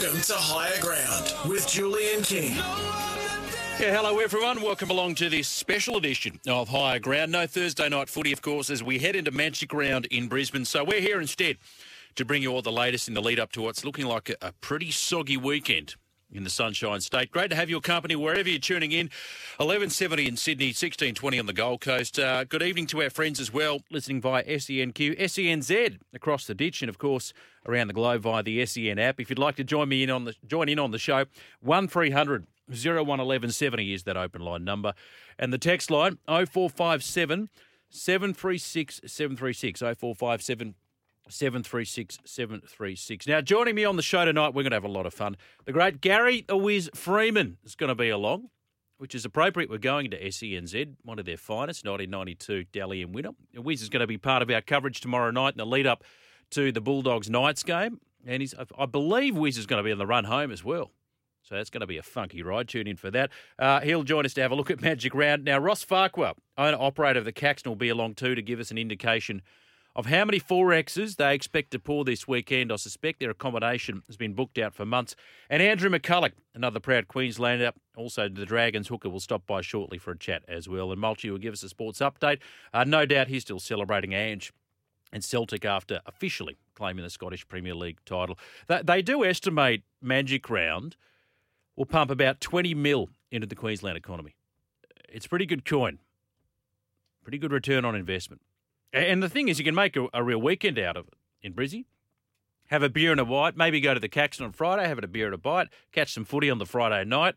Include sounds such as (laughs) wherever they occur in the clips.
Welcome to Higher Ground with Julian King. Yeah, hello everyone. Welcome along to this special edition of Higher Ground. No Thursday night footy, of course, as we head into Magic Round in Brisbane. So we're here instead to bring you all the latest in the lead up to what's looking like a, a pretty soggy weekend in the Sunshine State. Great to have your company wherever you're tuning in. 1170 in Sydney, 1620 on the Gold Coast. Uh, good evening to our friends as well, listening via SENQ, SENZ across the ditch, and of course around the globe via the SEN app. If you'd like to join me in on the join in on the show, one 011170 is that open line number, and the text line 0457 736 736 0457 736 736. Now, joining me on the show tonight, we're going to have a lot of fun. The great Gary Awiz Freeman is going to be along, which is appropriate. We're going to SENZ, one of their finest, 1992 Dally M winner. Wiz is going to be part of our coverage tomorrow night in the lead up to the Bulldogs Knights game. And he's, I believe Wiz is going to be on the run home as well. So that's going to be a funky ride. Tune in for that. Uh, he'll join us to have a look at Magic Round. Now, Ross Farquhar, owner operator of the Caxton, will be along too to give us an indication of how many 4Xs they expect to pour this weekend. I suspect their accommodation has been booked out for months. And Andrew McCullough, another proud Queenslander, also the Dragons hooker, will stop by shortly for a chat as well. And Mulchi will give us a sports update. Uh, no doubt he's still celebrating Ange and Celtic after officially claiming the Scottish Premier League title. They, they do estimate Magic Round will pump about 20 mil into the Queensland economy. It's pretty good coin, pretty good return on investment. And the thing is, you can make a, a real weekend out of it in Brizzy. Have a beer and a bite, maybe go to the Caxton on Friday, have a beer and a bite, catch some footy on the Friday night,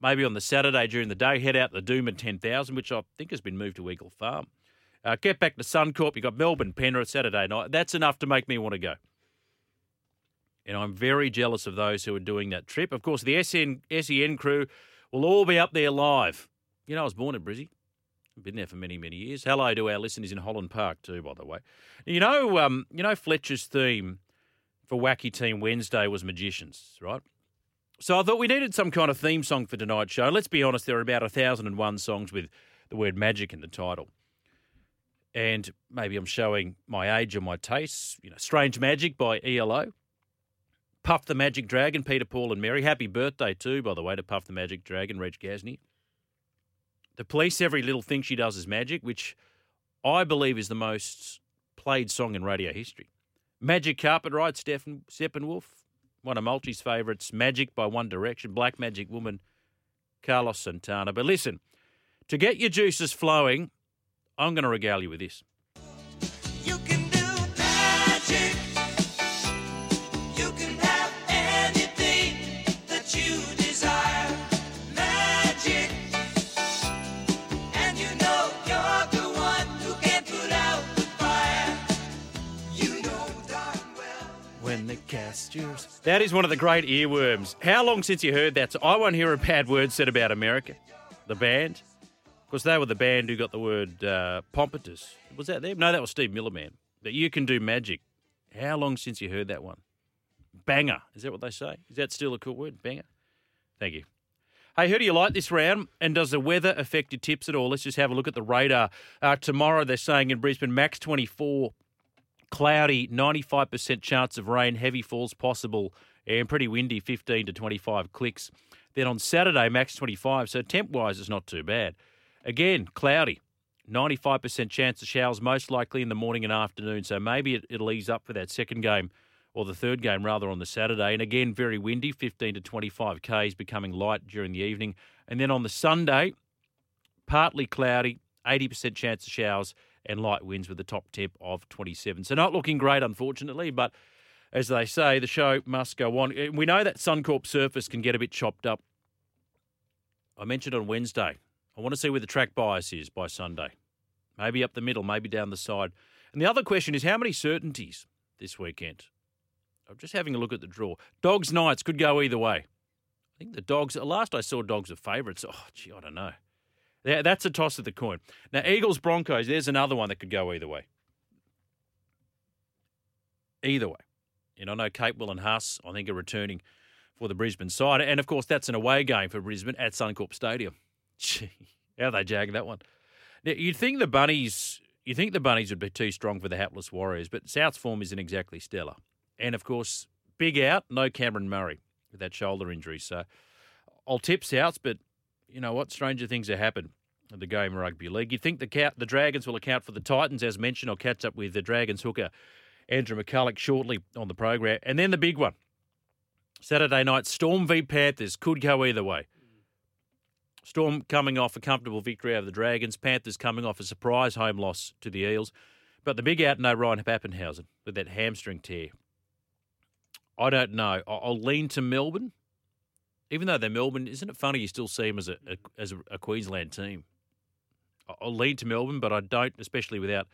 maybe on the Saturday during the day, head out to the Doomben 10,000, which I think has been moved to Eagle Farm. Uh, get back to Suncorp. You've got Melbourne, Penrith Saturday night. That's enough to make me want to go. And I'm very jealous of those who are doing that trip. Of course, the SN, SEN crew will all be up there live. You know, I was born in Brizzy. Been there for many, many years. Hello to our listeners in Holland Park too, by the way. You know, um, you know Fletcher's theme for Wacky Team Wednesday was magicians, right? So I thought we needed some kind of theme song for tonight's show. Let's be honest, there are about a thousand and one songs with the word magic in the title. And maybe I'm showing my age or my tastes. You know, Strange Magic by ELO. Puff the Magic Dragon, Peter, Paul, and Mary. Happy birthday, too, by the way, to Puff the Magic Dragon, Reg Gasney. The Police, Every Little Thing She Does Is Magic, which I believe is the most played song in radio history. Magic Carpet Ride, Stephen, Steppenwolf, one of Mulchi's favourites. Magic by One Direction, Black Magic Woman, Carlos Santana. But listen, to get your juices flowing, I'm going to regale you with this. Yours. That is one of the great earworms. How long since you heard that? So I won't hear a bad word said about America, the band. Because they were the band who got the word uh, pompatus. Was that them? No, that was Steve Miller Man. That you can do magic. How long since you heard that one? Banger. Is that what they say? Is that still a cool word? Banger. Thank you. Hey, who do you like this round? And does the weather affect your tips at all? Let's just have a look at the radar. Uh, tomorrow, they're saying in Brisbane, max 24, cloudy, 95% chance of rain, heavy falls possible, and pretty windy, 15 to 25 clicks. Then on Saturday, max 25, so temp wise, it's not too bad. Again, cloudy, 95% chance of showers, most likely in the morning and afternoon, so maybe it, it'll ease up for that second game or the third game rather on the Saturday. And again, very windy, 15 to 25 Ks, becoming light during the evening. And then on the Sunday, partly cloudy, 80% chance of showers and light winds with a top temp of 27. So not looking great, unfortunately, but as they say, the show must go on. Uh, We know that Suncorp surface can get a bit chopped up. I mentioned on Wednesday, I want to see where the track bias is by Sunday. Maybe up the middle, maybe down the side. And the other question is how many certainties this weekend? I'm just having a look at the draw. Dogs Knights could go either way. I think the dogs, last I saw dogs are favourites. Oh, gee, I don't know. That's a toss of the coin. Now, Eagles Broncos, there's another one that could go either way. Either way. And I know Capewell and Huss, I think, are returning for the Brisbane side. And of course, that's an away game for Brisbane at Suncorp Stadium. (laughs) Gee, How they jag that one? Now, you'd think the bunnies, you think the bunnies would be too strong for the hapless Warriors, but South's form isn't exactly stellar. And of course, big out, no Cameron Murray with that shoulder injury. So I'll tip Souths, but you know what? Stranger things have happened at the game rugby league. You'd think the the Dragons will account for the Titans, as mentioned. I'll catch up with the Dragons hooker Andrew McCullough shortly on the program, and then the big one. Saturday night, Storm v Panthers could go either way. Storm coming off a comfortable victory over the Dragons. Panthers coming off a surprise home loss to the Eels. But the big out no Ryan Papenhuyzen with that hamstring tear. I don't know. I'll lean to Melbourne. Even though they're Melbourne, isn't it funny you still see them as a, a as a, Queensland team? I'll lean to Melbourne, but I don't, especially without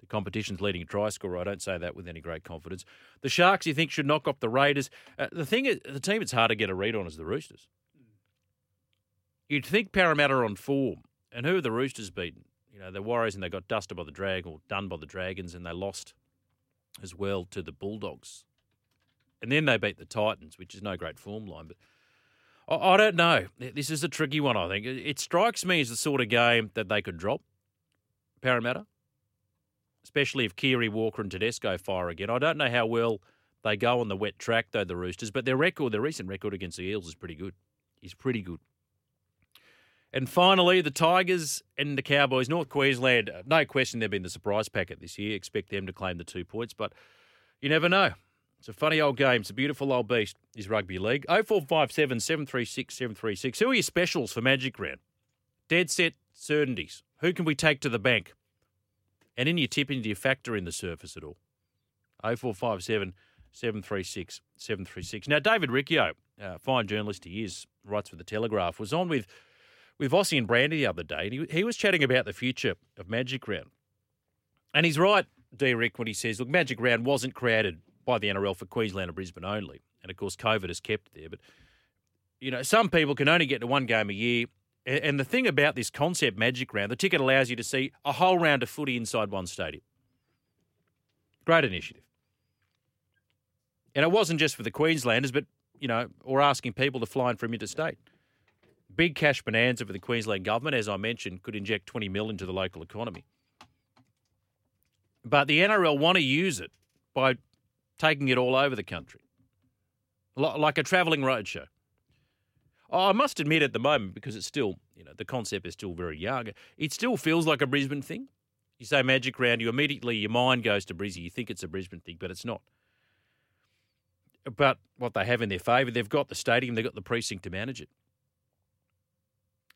the competition's leading try scorer. I don't say that with any great confidence. The Sharks, you think, should knock off the Raiders. Uh, the thing, is, the team it's hard to get a read on is the Roosters. You'd think Parramatta on form, and who are the Roosters beaten? You know, the Warriors, and they got dusted by the Drag or done by the Dragons, and they lost as well to the Bulldogs. And then they beat the Titans, which is no great form line. But I, don't know. This is a tricky one, I think. It, it strikes me as the sort of game that they could drop, Parramatta, especially if Keary, Walker, and Tedesco fire again. I don't know how well they go on the wet track, though, the Roosters, but their record, their recent record against the Eels is pretty good. Is pretty good. And finally, the Tigers and the Cowboys. North Queensland, uh, no question they've been the surprise packet this year. Expect them to claim the two points, but you never know. It's a funny old game. It's a beautiful old beast, is rugby league. 0457 736 736. Who are your specials for Magic Round? Dead set certainties. Who can we take to the bank? And in your tipping, do you factor in the surface at all? 0457 736 736. Now, David Riccio, uh, fine journalist he is, writes for The Telegraph, was on with with Ossie and Brandy the other day, and he, he was chatting about the future of Magic Round. And he's right, D. Rick, when he says, look, Magic Round wasn't created by the NRL for Queensland and Brisbane only. And of course, COVID has kept it there. But, you know, some people can only get to one game a year. And the thing about this concept, Magic Round, the ticket allows you to see a whole round of footy inside one stadium. Great initiative. And it wasn't just for the Queenslanders, but, you know, or asking people to fly in from interstate. Big cash bonanza for the Queensland government, as I mentioned, could inject 20 mil into the local economy. But the NRL want to use it by taking it all over the country, Li- like a travelling roadshow. I must admit, at the moment, because it's still, you know, the concept is still very young, it still feels like a Brisbane thing. You say Magic Round, you immediately, your mind goes to Brizzy. You think it's a Brisbane thing, but it's not. But what they have in their favour, they've got the stadium, they've got the precinct to manage it.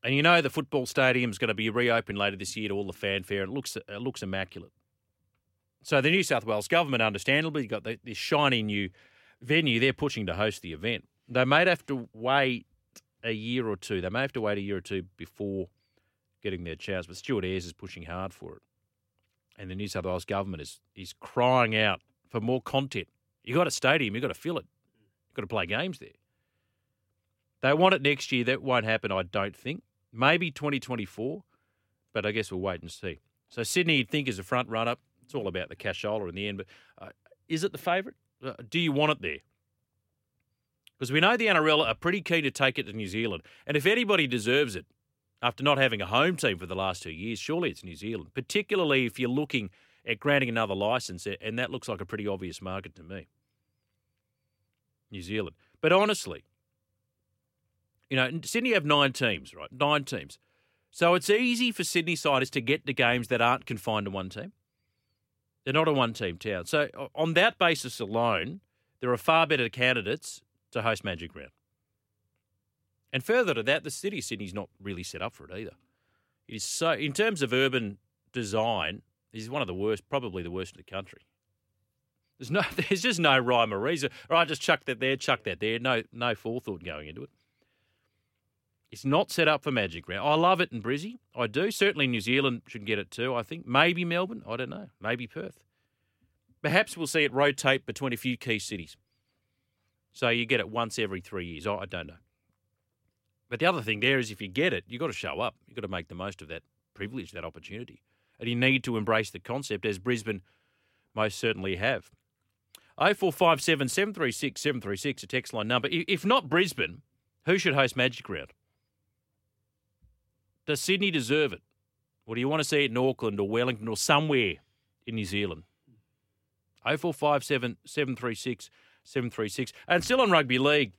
And you know the football stadium's going to be reopened later this year to all the fanfare. It looks it looks immaculate. So the New South Wales government, understandably, got the, this shiny new venue they're pushing to host the event. They may have to wait a year or two. They may have to wait a year or two before getting their chance. But Stuart Ayres is pushing hard for it, and the New South Wales government is is crying out for more content. You got a stadium, you got to fill it. You got to play games there. They want it next year. That won't happen, I don't think. Maybe 2024, but I guess we'll wait and see. So Sydney, you'd think, is a front runner. It's all about the cashola in the end. But uh, is it the favourite? Uh, do you want it there? Because we know the NRL are pretty keen to take it to New Zealand. And if anybody deserves it, after not having a home team for the last two years, surely it's New Zealand, particularly if you're looking at granting another licence, and that looks like a pretty obvious market to me. New Zealand. But honestly, you know, Sydney have nine teams, right? Nine teams. So it's easy for Sydney siders to get to games that aren't confined to one team. They're not a one team town. So on that basis alone, there are far better candidates to host Magic Round. And further to that, the city Sydney's not really set up for it either. It is so, in terms of urban design, this is one of the worst, probably the worst in the country. There's no, (laughs) there's just no rhyme or reason. Right, just chuck that there, chuck that there. No, no forethought going into it. It's not set up for Magic Round. I love it in Brizzy. I do. Certainly New Zealand should get it too, I think. Maybe Melbourne. I don't know. Maybe Perth. Perhaps we'll see it rotate between a few key cities. So you get it once every three years. I don't know. But the other thing there is if you get it, you've got to show up. You've got to make the most of that privilege, that opportunity. And you need to embrace the concept as Brisbane most certainly have. 0457 736 736, a text line number. If not Brisbane, who should host Magic Round? Does Sydney deserve it? Or do you want to see it in Auckland or Wellington or somewhere in New Zealand? 0457 736 736. And still on rugby league,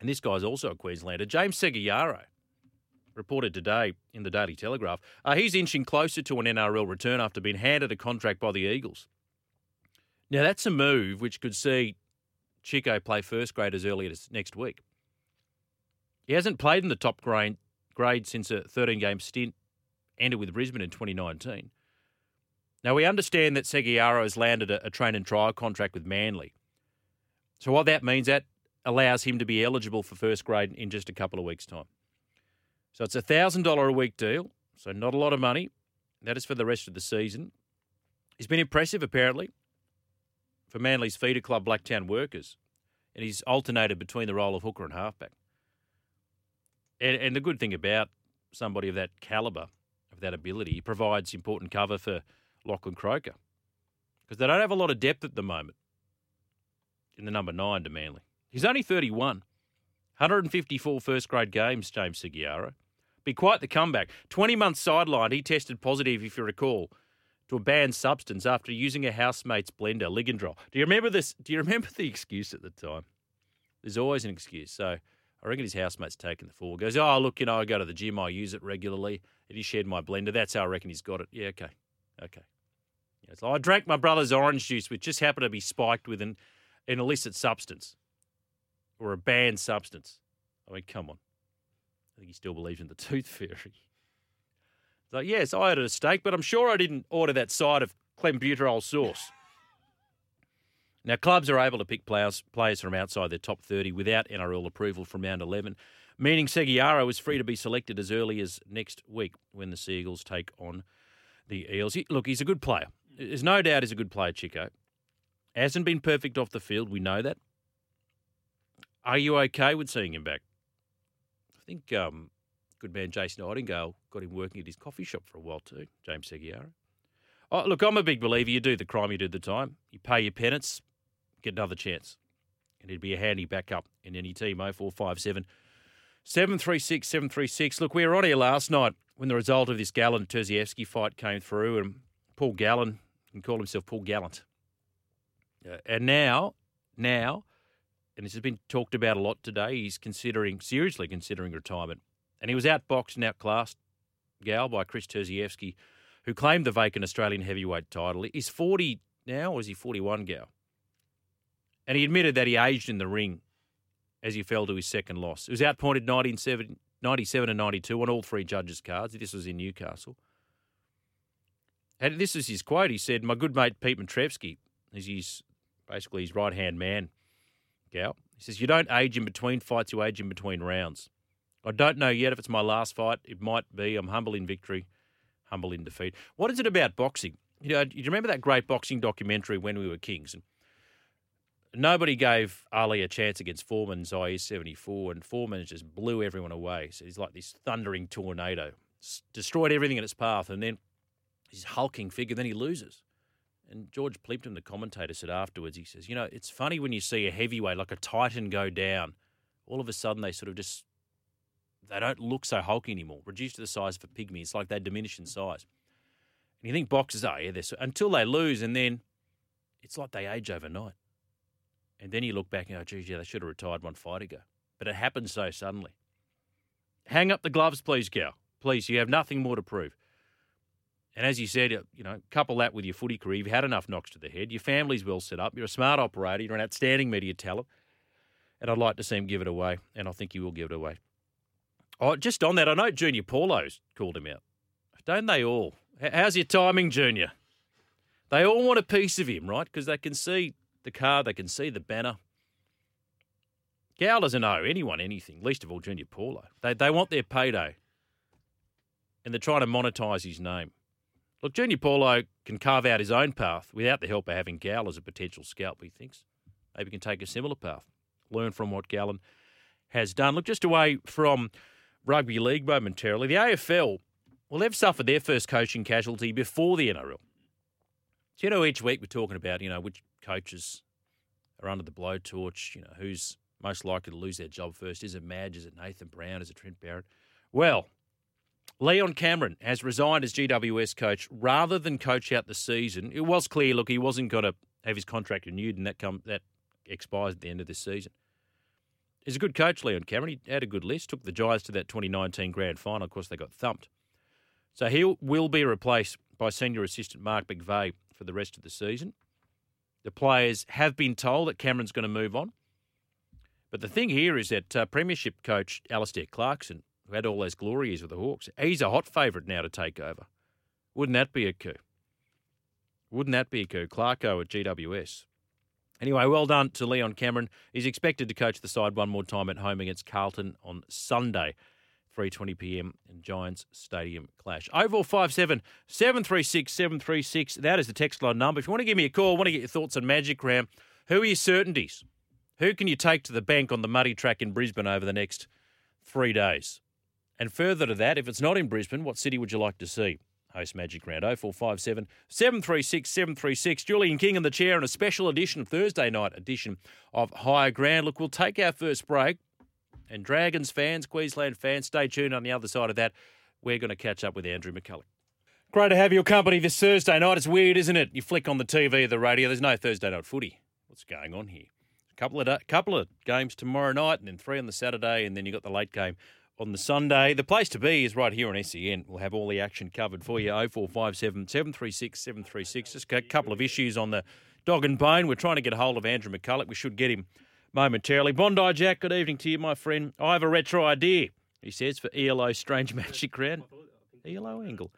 and this guy's also a Queenslander, James Segeyaro, reported today in the Daily Telegraph. Uh, he's inching closer to an NRL return after being handed a contract by the Eagles. Now, that's a move which could see Chico play first grade as early as next week. He hasn't played in the top grade, grade since a 13 game stint ended with Brisbane in 2019. Now, we understand that Segeyaro has landed a, a train and trial contract with Manly. So, what that means, that allows him to be eligible for first grade in just a couple of weeks' time. So, it's a $1,000 a week deal, so not a lot of money. That is for the rest of the season. He's been impressive, apparently, for Manly's feeder club, Blacktown Workers, and he's alternated between the role of hooker and halfback. And, and the good thing about somebody of that calibre, of that ability, he provides important cover for Lachlan Croker because they don't have a lot of depth at the moment in the number nine to Manly. He's only 31. 154 first grade games, James Segeyaro. Be quite the comeback. 20 months sidelined, he tested positive, if you recall, to a banned substance after using a housemate's blender, Ligandrol. Do you remember this? Do you remember the excuse at the time? There's always an excuse. So I reckon his housemate's taken the fall. Goes, oh, look, you know, I go to the gym, I use it regularly. And he shared my blender. That's how I reckon he's got it. Yeah, okay. Okay. Yeah, so I drank my brother's orange juice, which just happened to be spiked with an, an illicit substance or a banned substance. I mean, come on. I think he still believes in the (laughs) tooth fairy. So, yes, I ordered a steak, but I'm sure I didn't order that side of clenbuterol sauce. Now, clubs are able to pick players, players from outside their top 30 without NRL approval from round 11, meaning Segeyaro is free to be selected as early as next week when the Seagulls take on the Eels. Look, he's a good player. There's no doubt he's a good player, Chico. Hasn't been perfect off the field. We know that. Are you okay with seeing him back? I think um, good man Jason Idingale got him working at his coffee shop for a while too, James Segeyaro. Oh, look, I'm a big believer. You do the crime, you do the time. You pay your penance, get another chance. And it'd be a handy backup in any team. 0457 736 736. Look, we were on here last night when the result of this Gallen Terzievski fight came through, and Paul Gallen can call himself Paul Gallen. Uh, and now, now, and this has been talked about a lot today, he's considering, seriously considering retirement. And he was outboxed and outclassed, Gal, by Kris Terzievski, who claimed the vacant Australian heavyweight title. He's 40 now, or is he 41, Gal? And he admitted that he aged in the ring as he fell to his second loss. It was outpointed 97 and 92 on all three judges' cards. This was in Newcastle. And this is his quote. He said, My good mate Pete Matrevsky, is his basically his right hand man, Gal. He says, You don't age in between fights, you age in between rounds. I don't know yet if it's my last fight. It might be. I'm humble in victory, humble in defeat. What is it about boxing? You know, do you remember that great boxing documentary when we were kings? And nobody gave Ali a chance against Foreman's IS 74, and Foreman just blew everyone away. So he's like this thundering tornado, destroyed everything in its path, and then his hulking figure, then he loses. And George Plimpton, the commentator, said afterwards, he says, You know, it's funny when you see a heavyweight like a Titan go down, all of a sudden they sort of just, they don't look so hulky anymore, reduced to the size of a pygmy. It's like they diminish in size. And you think boxers, oh, yeah, they're so, until they lose, and then it's like they age overnight. And then you look back and go, geez, yeah, they should have retired one fight ago. But it happens so suddenly. Hang up the gloves, please, Gal. Please, you have nothing more to prove. And as you said, uh, you know, couple that with your footy career. You've had enough knocks to the head. Your family's well set up. You're a smart operator. You're an outstanding media talent. And I'd like to see him give it away. And I think he will give it away. Oh, just on that, I know Junior Paulo's called him out. Don't they all? How's your timing, Junior? They all want a piece of him, right? Because they can see the car, they can see the banner. Gal doesn't owe anyone anything, least of all Junior Paulo. They, they want their payday. And they're trying to monetise his name. Look, Junior Paulo can carve out his own path without the help of having Gal as a potential scalp, he thinks. Maybe he can take a similar path, learn from what Gallen has done. Look, just away from rugby league momentarily, the AFL, well, they've suffered their first coaching casualty before the NRL. So, you know, each week we're talking about, you know, which coaches are under the blowtorch, you know, who's most likely to lose their job first. Is it Madge? Is it Nathan Brown? Is it Trent Barrett? Well, Leon Cameron has resigned as GWS coach rather than coach out the season. It was clear, look, he wasn't going to have his contract renewed, and that come that expires at the end of this season. He's a good coach, Leon Cameron. He had a good list, took the Giants to that 2019 grand final. Of course, they got thumped. So he will be replaced by senior assistant Mark McVeigh for the rest of the season. The players have been told that Cameron's going to move on. But the thing here is that uh, Premiership coach Alastair Clarkson, who had all those glory years with the Hawks, he's a hot favourite now to take over. Wouldn't that be a coup? Wouldn't that be a coup? Clarko at GWS. Anyway, well done to Leon Cameron. He's expected to coach the side one more time at home against Carlton on Sunday. 3:20 p.m. in Giants Stadium clash. Oval 57 736 736. That is the text line number. If you want to give me a call, want to get your thoughts on Magic Round, who are your certainties? Who can you take to the bank on the muddy track in Brisbane over the next three days? And further to that, if it's not in Brisbane, what city would you like to see? Host Magic Round 0457 736 736. Julian King in the chair and a special edition, Thursday night edition of Higher Ground. Look, we'll take our first break. And Dragons fans, Queensland fans, stay tuned on the other side of that. We're going to catch up with Andrew McCullough. Great to have your company this Thursday night. It's weird, isn't it? You flick on the TV the radio, there's no Thursday night footy. What's going on here? A couple of, couple of games tomorrow night and then three on the Saturday, and then you've got the late game on the Sunday. The place to be is right here on SEN. We'll have all the action covered for you. 0457 736 736. Just a couple of issues on the dog and bone. We're trying to get a hold of Andrew McCullough. We should get him momentarily. Bondi Jack, good evening to you, my friend. I have a retro idea, he says, for ELO Strange Magic Round. ELO angle.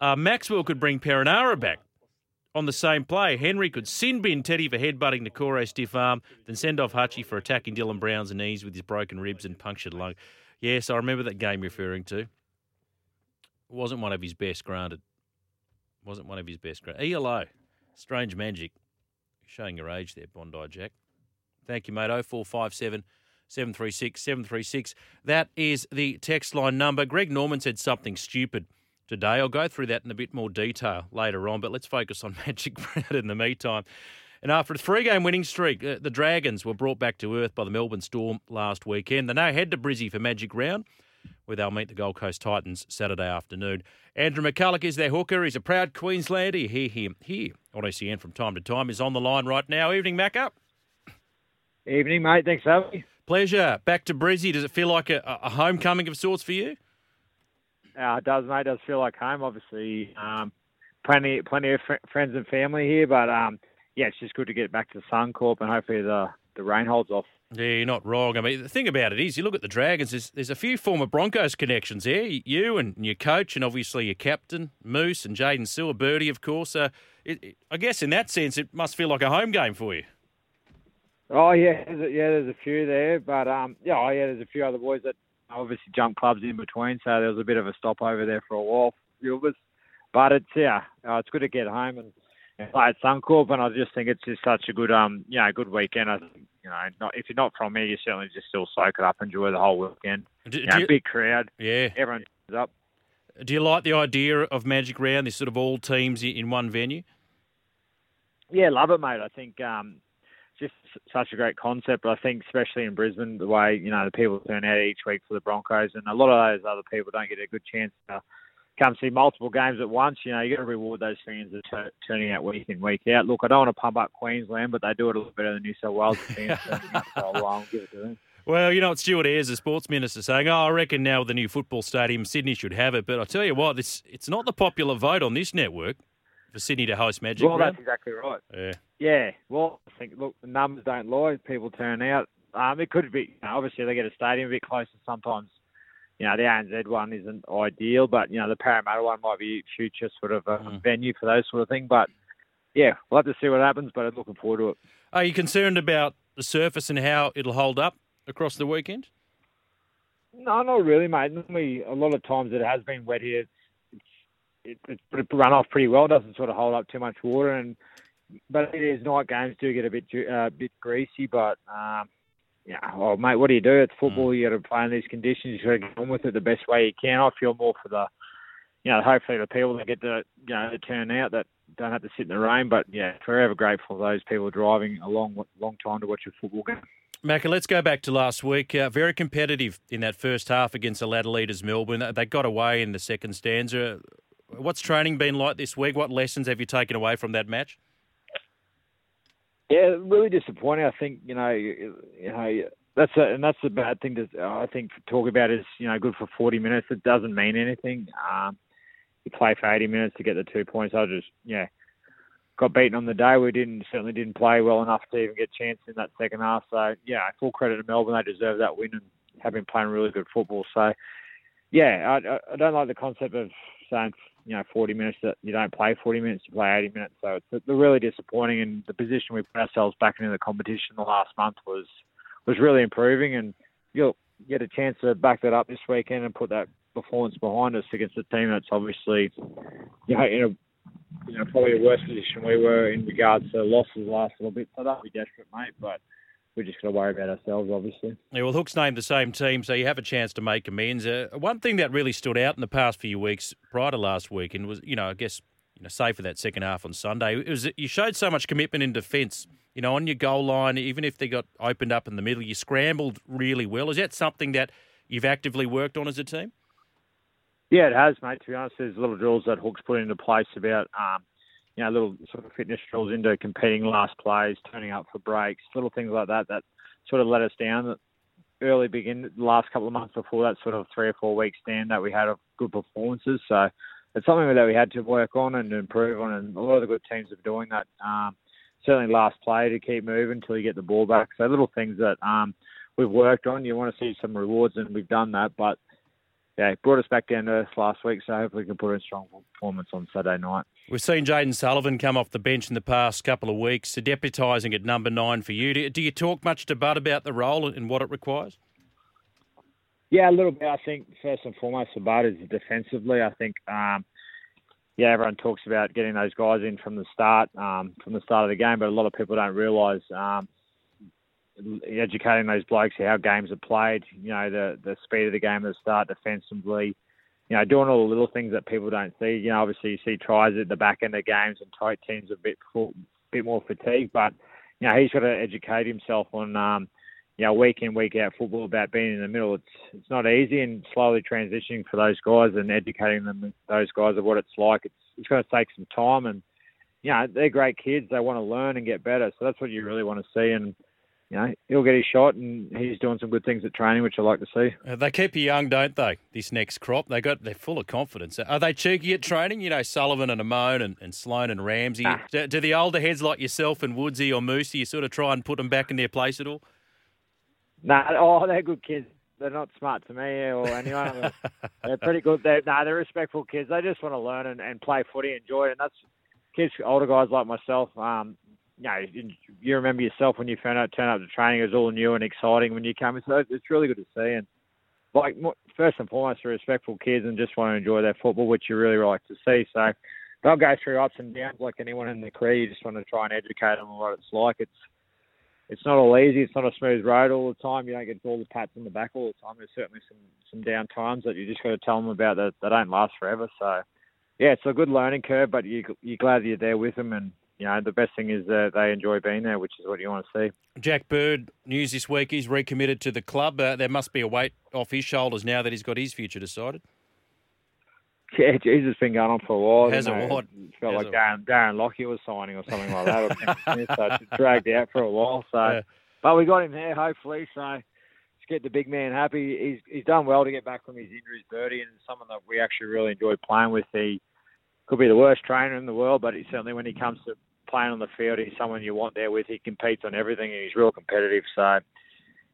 Uh, Maxwell could bring Perenara back on the same play. Henry could sin bin Teddy for headbutting Nakore stiff arm, then send off Hutchie for attacking Dylan Brown's knees with his broken ribs and punctured lung. Yes, I remember that game you're referring to. It wasn't one of his best, granted. Wasn't one of his best, granted. ELO, Strange Magic. Showing your age there, Bondi Jack. Thank you, mate. 0457 736 736. That is the text line number. Greg Norman said something stupid today. I'll go through that in a bit more detail later on, but let's focus on (laughs) Magic Round in the meantime. And after a three game winning streak, uh, the Dragons were brought back to earth by the Melbourne Storm last weekend. They now head to Brizzy for Magic Round, where they'll meet the Gold Coast Titans Saturday afternoon. Andrew McCullough is their hooker. He's a proud Queenslander. You hear him here on SEN from time to time. He's on the line right now. Evening, Macca. Evening, mate. Thanks for having. Pleasure. Back to Brizzy. Does it feel like a, a homecoming of sorts for you? Uh, it does, mate. It does feel like home. Obviously, um, plenty, plenty of fr- friends and family here, but um, yeah, it's just good to get back to the Suncorp and hopefully the the rain holds off. Yeah, you're not wrong. I mean, the thing about it is, you look at the Dragons. There's, there's a few former Broncos connections there. You and your coach, and obviously your captain Moose and Jaydn Su'A, Birdie, of course. Uh, it, it, I guess in that sense, it must feel like a home game for you. Oh yeah, there's a, yeah, there's a few there, but um, yeah, oh yeah, there's a few other boys that obviously jump clubs in between, so there was a bit of a stopover there for a while, few of us. But it's yeah, uh, it's good to get home and, and play at Suncorp, and I just think it's just such a good um, you know, good weekend. I think you know, not, if you're not from here, you certainly just still soak it up, enjoy the whole weekend. Do, You do know, you, big crowd, yeah. everyone up. Do you like the idea of Magic Round, this sort of all teams in one venue? Yeah, love it, mate. I think um, just such a great concept. But I think especially in Brisbane, the way you know the people turn out each week for the Broncos, and a lot of those other people don't get a good chance to come see multiple games at once. You know, you got to reward those fans that are turning out week in week out. Look, I don't want to pump up Queensland, but they do it a little better than New South Wales fans. so (laughs) give it to them. Well, you know what Stuart Ayres, the sports minister, saying, "Oh, I reckon now with the new football stadium, Sydney should have it." But I tell you what, it's it's not the popular vote on this network for Sydney to host Magic Well, Round. that's exactly right. Yeah. Yeah, well, I think look, the numbers don't lie. People turn out. Um, it could be you know, obviously they get a stadium a bit closer. Sometimes, you know, the ANZ one isn't ideal, but you know the Parramatta one might be future sort of a Mm. venue for those sort of thing. But yeah, we'll have to see what happens. But I'm looking forward to it. Are you concerned about the surface and how it'll hold up across the weekend? No, not really, mate. Normally, a lot of times it has been wet here. It's it's run off pretty well. Doesn't sort of hold up too much water, and but it is night games do get a bit uh, bit greasy. But um, yeah, well, mate, what do you do? It's football. You got to play in these conditions. You got to get on with it the best way you can. I feel more for the, you know, hopefully the people that get to you know to turn out that don't have to sit in the rain. But yeah, forever grateful for those people driving a long long time to watch a football game. Macca, let's go back to last week. Uh, very competitive in that first half against the ladder leaders, Melbourne. They got away in the second stanza. What's training been like this week? What lessons have you taken away from that match? Yeah, really disappointing. I think you know, you know that's a, and that's the bad thing to I think talk about is you know good for 40 minutes. It doesn't mean anything. Um, you play for 80 minutes to get the two points. I just yeah got beaten on the day. We didn't certainly didn't play well enough to even get a chance in that second half. So yeah, full credit to Melbourne. They deserve that win and have been playing really good football. So yeah, I, I don't like the concept of saying you know 40 minutes that you don't play 40 minutes, you play 80 minutes. So it's really disappointing. And the position we put ourselves back into the competition the last month was was really improving. And you'll get a chance to back that up this weekend and put that performance behind us against a team that's obviously you know in a you know, probably a worse position we were in regards to losses last little bit. So don't be desperate, mate. But we just going to worry about ourselves, obviously. Yeah, well, Hook's named the same team, so you have a chance to make amends. Uh, one thing that really stood out in the past few weeks prior to last weekend was, you know, I guess, you know, save for that second half on Sunday, it was you showed so much commitment in defence. You know, on your goal line, even if they got opened up in the middle, you scrambled really well. Is that something that you've actively worked on as a team? Yeah, it has, mate. To be honest, there's little drills that Hook's put into place about, um, you know, little sort of fitness drills into competing last plays, turning up for breaks, little things like that that sort of let us down. Early begin last couple of months before that sort of three or four week stand that we had of good performances. So it's something that we had to work on and improve on, and a lot of the good teams are doing that. Um, certainly last play to keep moving until you get the ball back. So little things that um, we've worked on. You want to see some rewards, and we've done that, but yeah, brought us back down to earth last week, so hopefully we can put in a strong performance on Saturday night. We've seen Jayden Sullivan come off the bench in the past couple of weeks, deputising at number nine for you. Do, do you talk much to Bud about the role and what it requires? Yeah, a little bit. I think first and foremost for Bud is defensively. I think, um, yeah, everyone talks about getting those guys in from the start, um, from the start of the game, but a lot of people don't realise um, educating those blokes how games are played, you know, the the speed of the game at the start defensively, you know, doing all the little things that people don't see. You know, obviously you see tries at the back end of games and tight teams a bit full, bit more fatigued, but you know he's got to educate himself on um, you know week in week out football about being in the middle. It's it's not easy and slowly transitioning for those guys and educating them those guys of what it's like. It's it's going to take some time and you know they're great kids. They want to learn and get better. So that's what you really want to see and you know, he'll get his shot, and he's doing some good things at training, which I like to see. Uh, they keep you young, don't they? This next crop, they got they're full of confidence. Are they cheeky at training? You know, Sullivan and Amone and, and Sloan and Ramsey. Ah. Do, do, the older heads like yourself and Woodsy or Moosey, you sort of try and put them back in their place at all? No, nah, (laughs) oh, they're good kids. They're not smart to me or anyone. they're pretty good. They're, no, nah, they're respectful kids. They just want to learn and, and play footy, enjoy it, and that's kids, older guys like myself. Um, you know, you remember yourself when you found out turn up to training, it was all new and exciting when you came. So it's really good to see. And like first and foremost, they're respectful kids and just want to enjoy their football, which you really like to see. So they'll go through ups and downs like anyone in the career. You just want to try and educate them on what it's like. It's it's not all easy. It's not a smooth road all the time. You don't get all the pats on the back all the time. There's certainly some some down times that you just got to tell them about that they don't last forever. So yeah, it's a good learning curve, but you you're glad you're there with them and you know, the best thing is that they enjoy being there, which is what you want to see. Jack Bird, news this week, he's recommitted to the club. Uh, there must be a weight off his shoulders now that he's got his future decided. Yeah, Jesus, has been going on for a while. Has a? It felt Has like. Darren, Darren Lockyer was signing or something like that. (laughs) so it's dragged out for a while. So, yeah. But we got him there, hopefully. So let's get the big man happy. He's he's done well to get back from his injuries, Birdie, and someone that we actually really enjoyed playing with. He could be the worst trainer in the world, but he certainly when he comes to playing on the field, he's someone you want there with. He competes on everything, and he's real competitive. So,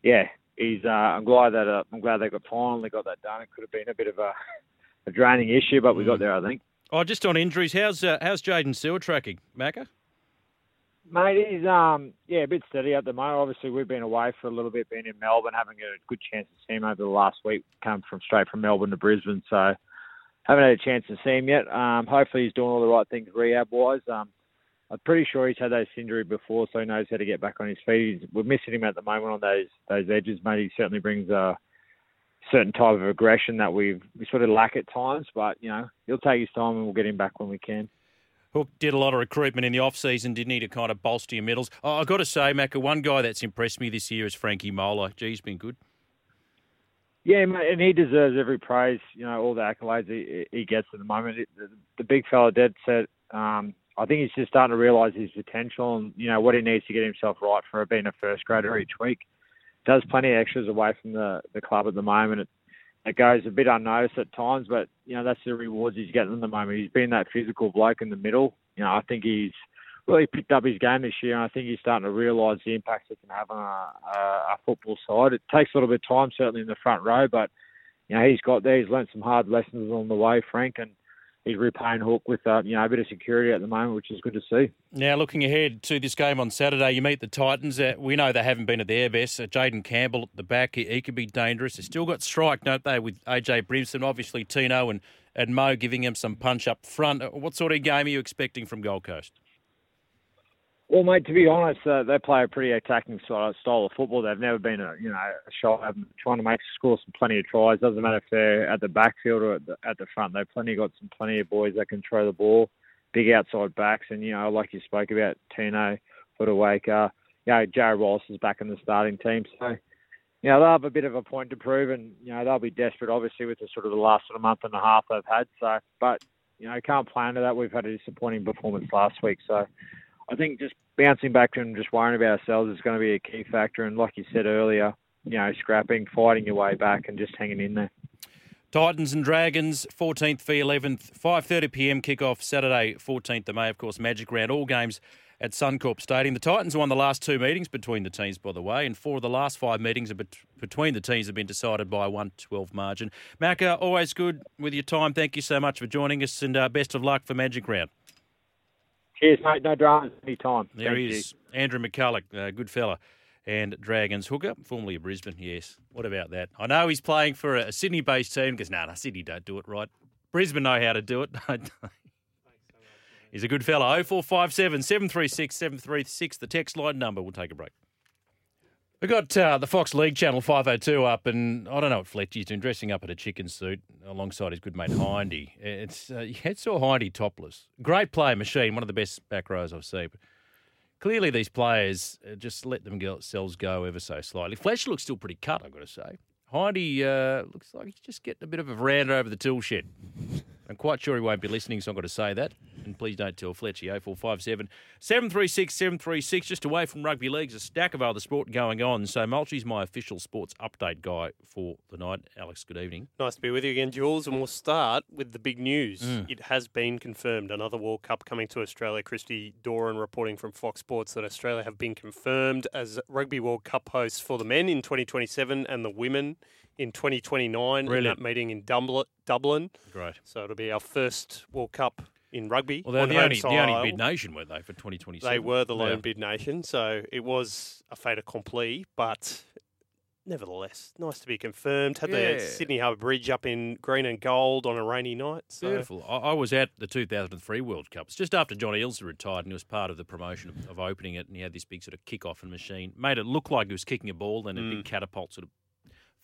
yeah, he's. Uh, I'm glad that uh, I'm glad they got finally got that done. It could have been a bit of a, a draining issue, but we got there, I think. Oh, just on injuries, how's uh, how's Jaden Seal tracking, Macca? Mate, he's um yeah a bit steady at the moment. Obviously, we've been away for a little bit, been in Melbourne, having a good chance to see him over the last week. Come from straight from Melbourne to Brisbane, so haven't had a chance to see him yet. Um, hopefully, he's doing all the right things rehab wise. Um, I'm pretty sure he's had those injury before, so he knows how to get back on his feet. He's, we're missing him at the moment on those those edges, mate. He certainly brings a certain type of aggression that we we sort of lack at times, but you know he'll take his time and we'll get him back when we can. Hook did a lot of recruitment in the off season, didn't he, to kind of bolster your middles? Oh, I've got to say, Macca, one guy that's impressed me this year is Frankie Molo. Gee, he's been good. Yeah, mate, and he deserves every praise. You know, all the accolades he, he gets at the moment. It, the, the big fella dead set. Um, I think he's just starting to realise his potential and you know what he needs to get himself right for being a first grader each week. Does plenty of extras away from the the club at the moment. It, it goes a bit unnoticed at times, but you know that's the rewards he's getting at the moment. He's been that physical bloke in the middle. You know, I think he's really picked up his game this year, and I think he's starting to realise the impact it can have on a, a, a football side. It takes a little bit of time, certainly in the front row, but you know he's got there. He's learnt some hard lessons along the way, Frank, and he's repaying Hook with uh, you know a bit of security at the moment, which is good to see. Now, looking ahead to this game on Saturday, you meet the Titans. Uh, we know they haven't been at their best. Uh, Jayden Campbell at the back, he, he could be dangerous. They still got strike, don't they, with AJ Brimson, obviously Tino and, and Mo giving him some punch up front. Uh, What sort of game are you expecting from Gold Coast? Well, mate, to be honest, uh, they play a pretty attacking style, of football. They've never been, a, you know, a shy of trying to make score some plenty of tries. Doesn't matter if they're at the backfield or at the, at the front. They've plenty got some plenty of boys that can throw the ball, big outside backs, and you know, like you spoke about, Tino, Fotuaika, you know, Joe Wallace is back in the starting team, so you know they'll have a bit of a point to prove, and you know they'll be desperate, obviously, with the sort of the last sort of month and a half they've had. So, but you know, can't plan to that. We've had a disappointing performance last week, so. I think just bouncing back and just worrying about ourselves is going to be a key factor. And like you said earlier, you know, scrapping, fighting your way back, and just hanging in there. Titans and Dragons, 14th v 11th, 5:30 p.m. kickoff Saturday, 14th of May. Of course, Magic Round. All games at Suncorp Stadium. The Titans won the last two meetings between the teams, by the way, and four of the last five meetings bet- between the teams have been decided by a 1-12 margin. Macca, always good with your time. Thank you so much for joining us, and uh, best of luck for Magic Round. Cheers, mate. No dramas anytime. There Thank he you. is, Andrew McCullough, uh, good fella. And Dragons hooker, formerly of Brisbane. Yes. What about that? I know he's playing for a, a Sydney based team because, no, nah, no, Sydney don't do it right. Brisbane know how to do it. (laughs) he's a good fella. 0457 736 736, the text line number. We'll take a break. We've got uh, the Fox League channel 502 up, and I don't know what Fletchy's doing, dressing up in a chicken suit alongside his good mate Hindy. It's uh, (laughs) had saw Hindy topless. Great player machine, one of the best back rows I've seen. But clearly, these players uh, just let themselves go ever so slightly. Fletcher looks still pretty cut, I've got to say. Hindy uh, looks like he's just getting a bit of a veranda over the tool shed. I'm quite sure he won't be listening, so I've got to say that. And please don't tell Fletchy, 0457 736 736. Just away from rugby leagues, a stack of other sport going on. So Mulchy's my official sports update guy for the night. Alex, good evening. Nice to be with you again, Jules. And we'll start with the big news. Mm. It has been confirmed. Another World Cup coming to Australia. Christy Doran reporting from Fox Sports that Australia have been confirmed as Rugby World Cup hosts for the men in 2027 and the women in 2029 in that meeting in Dumbl- Dublin. Great. So it'll be our first World Cup in rugby. Well, they're on the only, the only bid nation, weren't they, for 2027? They were the lone Yeah. bid nation, so it was a fait accompli, but nevertheless, nice to be confirmed. Had Yeah. the Sydney Harbour Bridge up in green and gold on a rainy night. So Beautiful. I, I was at the 2003 World Cups just after John Eales retired, and he was part of the promotion of, of opening it. And he had this big sort of kick-off and machine, made it look like he was kicking a ball, then a big mm. catapult sort of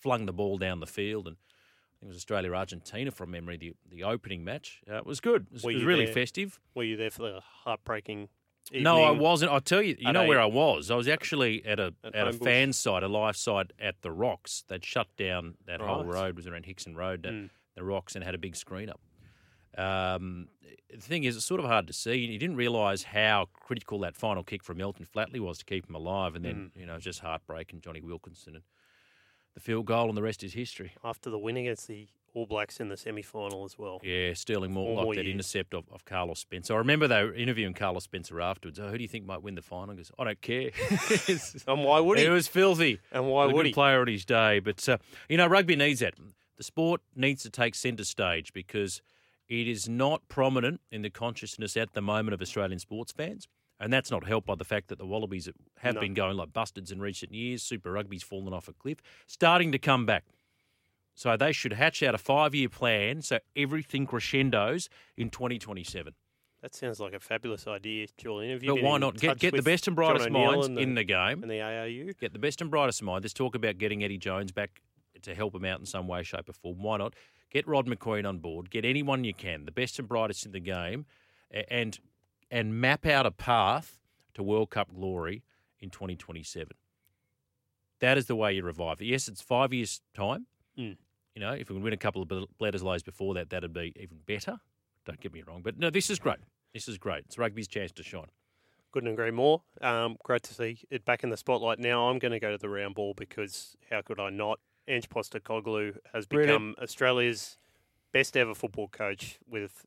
flung the ball down the field. And I think it was Australia Argentina from memory. The the opening match uh, it was good. It was, it was really there? festive. Were you there for the heartbreaking evening? No, I wasn't. I'll tell you. You at know a- where I was? I was actually at a At at, a fan site, a live site at the Rocks. They'd shut down that whole road. It was around Hickson Road, Mm. the Rocks, and had a big screen up. Um, the thing is, it's sort of hard to see. You didn't realise how critical that final kick from Elton Flatley was to keep him alive, and then Mm. you know it was just heartbreaking. Jonny Wilkinson and the field goal, and the rest is history. After the win against the All Blacks in the semi final as well. Yeah, Stirling Mortlock, more that years. intercept of, of Carlos Spencer. I remember they were interviewing Carlos Spencer afterwards. Oh, who do you think might win the final? He goes, I don't care. (laughs) And why would he? It was filthy. and why would good he? player on his day. But, uh, you know, rugby needs that. The sport needs to take centre stage because it is not prominent in the consciousness at the moment of Australian sports fans. And that's not helped by the fact that the Wallabies have No. been going like bustards in recent years. Super Rugby's fallen off a cliff, starting to come back. So they should hatch out a five year plan so everything crescendos in 2027. That sounds like a fabulous idea, Julian. Have you But why not get, get the best and brightest minds and the, in the game? and the ARU? get the best and brightest mind. There's talk about getting Eddie Jones back to help him out in some way, shape, or form. Why not? Get Rod Macqueen on board. Get anyone you can, the best and brightest in the game, and and map out a path to World Cup glory in 2027. That is the way you revive it. Yes, it's five years' time. Mm. You know, if we can win a couple of Bledisloes before that, that'd be even better. Don't get me wrong. But no, this is great. This is great. It's rugby's chance to shine. Couldn't agree more. Um, great to see it back in the spotlight. Now I'm going to go to the round ball because how could I not? Ange Postecoglou has Brilliant. become Australia's best ever football coach with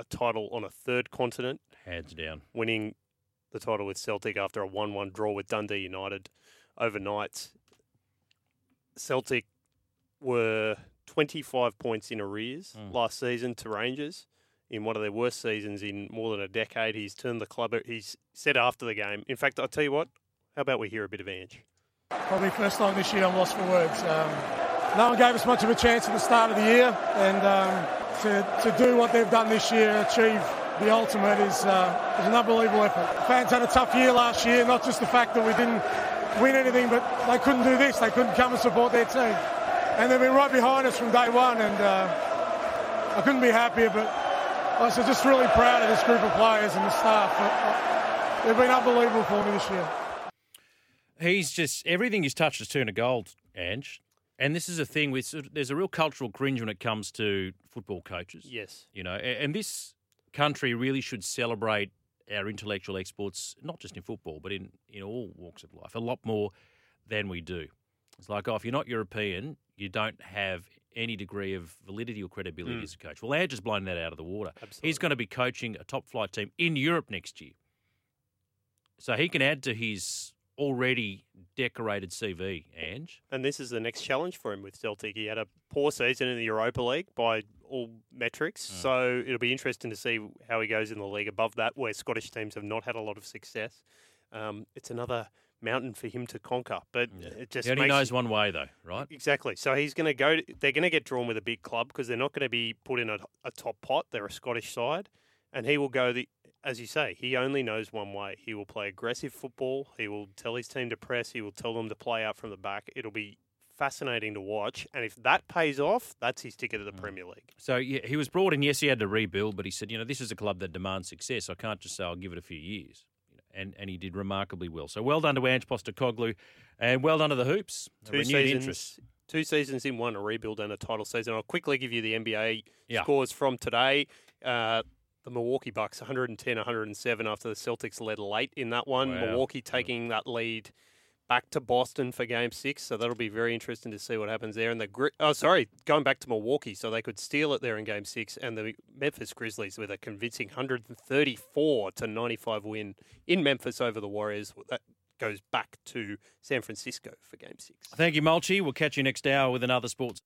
a title on a third continent, Hands down. winning the title with Celtic after a 1-1 draw with Dundee United overnight. Celtic were 25 points in arrears Mm. last season to Rangers in one of their worst seasons in more than a decade. He's turned the club. He's said after the game. In fact, I'll tell you what. How about we hear a bit of Ange? Probably first time this year I'm lost for words. Um, no one gave us much of a chance at the start of the year, and um, to, to do what they've done this year, achieve the ultimate, is, uh, is an unbelievable effort. Fans had a tough year last year, not just the fact that we didn't win anything, but they couldn't do this. They couldn't come and support their team. And they've been right behind us from day one, and uh, I couldn't be happier, but I was just really proud of this group of players and the staff. Uh, They've been unbelievable for me this year. He's just everything he's touched has turned to gold, Ange. And this is a thing with there's a real cultural cringe when it comes to football coaches. Yes. You know, and this country really should celebrate our intellectual exports, not just in football, but in, in all walks of life, a lot more than we do. It's like, oh, if you're not European, you don't have any degree of validity or credibility Mm. as a coach. Well, Ange has blown that out of the water. Absolutely. He's going to be coaching a top flight team in Europe next year. So he can add to his already decorated CV, Ange. And this is the next challenge for him with Celtic. He had a poor season in the Europa League by all metrics, Mm. so it'll be interesting to see how he goes in the league above that, where Scottish teams have not had a lot of success. Um, it's another mountain for him to conquer, but it just He only knows one way, though, right? Exactly. So he's going to go. They're going to get drawn with a big club because they're not going to be put in a, a top pot. They're a Scottish side, and he will go the. As you say, he only knows one way. He will play aggressive football. He will tell his team to press. He will tell them to play out from the back. It'll be fascinating to watch. And if that pays off, that's his ticket to the Premier League. So yeah, he was brought in. Yes, he had to rebuild, but he said, you know, this is a club that demands success. I can't just say I'll give it a few years. And and he did remarkably well. So well done to Ange Postecoglou, and well done to the Hoops. Two renewed seasons, interest. two seasons in one, a rebuild and a title season. I'll quickly give you the NBA Yeah. scores from today. Uh, the Milwaukee Bucks 110 107 after the Celtics led late in that one. Wow. Milwaukee taking that lead back to Boston for game six. So that'll be very interesting to see what happens there. And the Gri- oh, sorry, going back to Milwaukee, so they could steal it there in game six. And the Memphis Grizzlies with a convincing 134 to 95 win in Memphis over the Warriors. That goes back to San Francisco for game six. Thank you, Mulchi. We'll catch you next hour with another sports.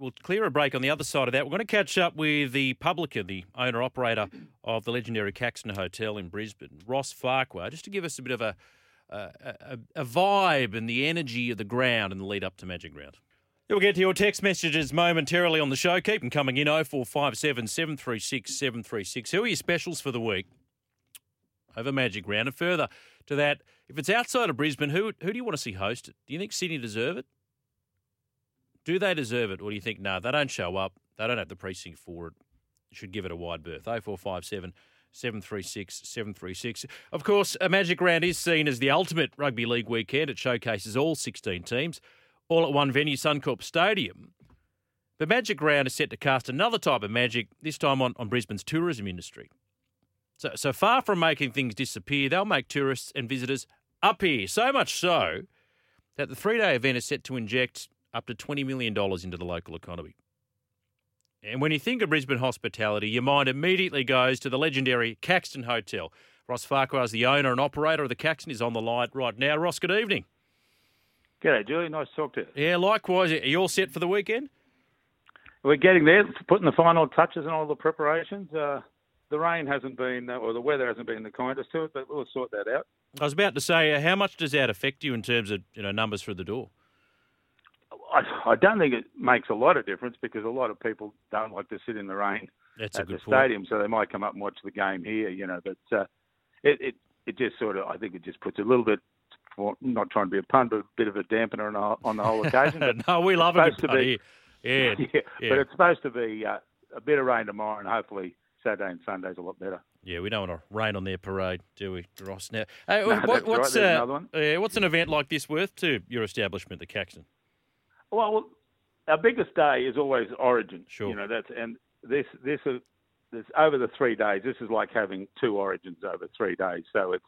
We'll clear a break on the other side of that. We're going to catch up with the publican, the owner operator of the legendary Caxton Hotel in Brisbane, Ross Farquhar, just to give us a bit of a a, a, vibe and the energy of the ground in the lead up to Magic Round. We'll get to your text messages momentarily on the show. Keep them coming in 0457 736 736. Who are your specials for the week over Magic Round? And further to that, if it's outside of Brisbane, who, who do you want to see host it? Do you think Sydney deserve it? Do they deserve it? Or do you think, no, they don't show up, they don't have the precinct for it, should give it a wide berth? 0457 736 736. Of course, a Magic Round is seen as the ultimate rugby league weekend. It showcases all 16 teams, all at one venue, Suncorp Stadium. But Magic Round is set to cast another type of magic, this time on, on Brisbane's tourism industry. So, so far from making things disappear, they'll make tourists and visitors up here. So much so that the three day event is set to inject up to $20 million into the local economy. And when you think of Brisbane hospitality, your mind immediately goes to the legendary Caxton Hotel. Ross Farquhar is the owner and operator of the Caxton. is on the line right now. Ross, good evening. G'day, Julie. Nice to talk to you. Yeah, likewise. Are you all set for the weekend? We're getting there, putting the final touches and all the preparations. Uh, the rain hasn't been, uh, or the weather hasn't been the kindest to it, but we'll sort that out. I was about to say, uh, how much does that affect you in terms of you know numbers through the door? I, I don't think it makes a lot of difference because a lot of people don't like to sit in the rain That's a at the good point. stadium, so they might come up and watch the game here, you know. But uh, it, it it just sort of, I think it just puts a little bit, for, not trying to be a pun, but a bit of a dampener on, the- on the whole occasion. But (laughs) no, we love it. to be- Yeah, yeah, (laughs) yeah. but it's supposed to be uh, a bit of rain tomorrow and hopefully Saturday and Sunday's a lot better. Yeah, we don't want to rain on their parade, do we, Ross? Now, (laughs) hey, No, what, that's right. what's uh, yeah, what's an event like this worth to your establishment, the Caxton? Well, our biggest day is always Origin. Sure. You know that's and this this is this over the three days. This is like having two Origins over three days. So it's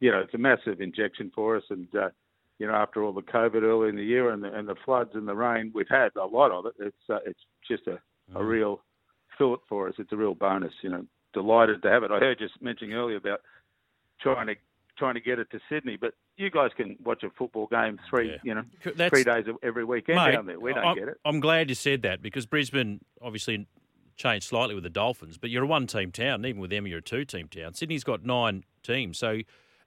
you know it's a massive injection for us. And uh, you know after all the COVID early in the year and the, and the floods and the rain, we've had a lot of it. It's uh, it's just a, a real fillet for us. It's a real bonus. You know, delighted to have it. I heard you mentioning earlier about trying to trying to get it to Sydney, but you guys can watch a football game three Yeah. you know That's- three days every weekend Mate, down there. We don't I'm, get it. I'm glad you said that because Brisbane obviously changed slightly with the Dolphins, but you're a one team town. Even with them, you're a two team town. Sydney's got nine teams. So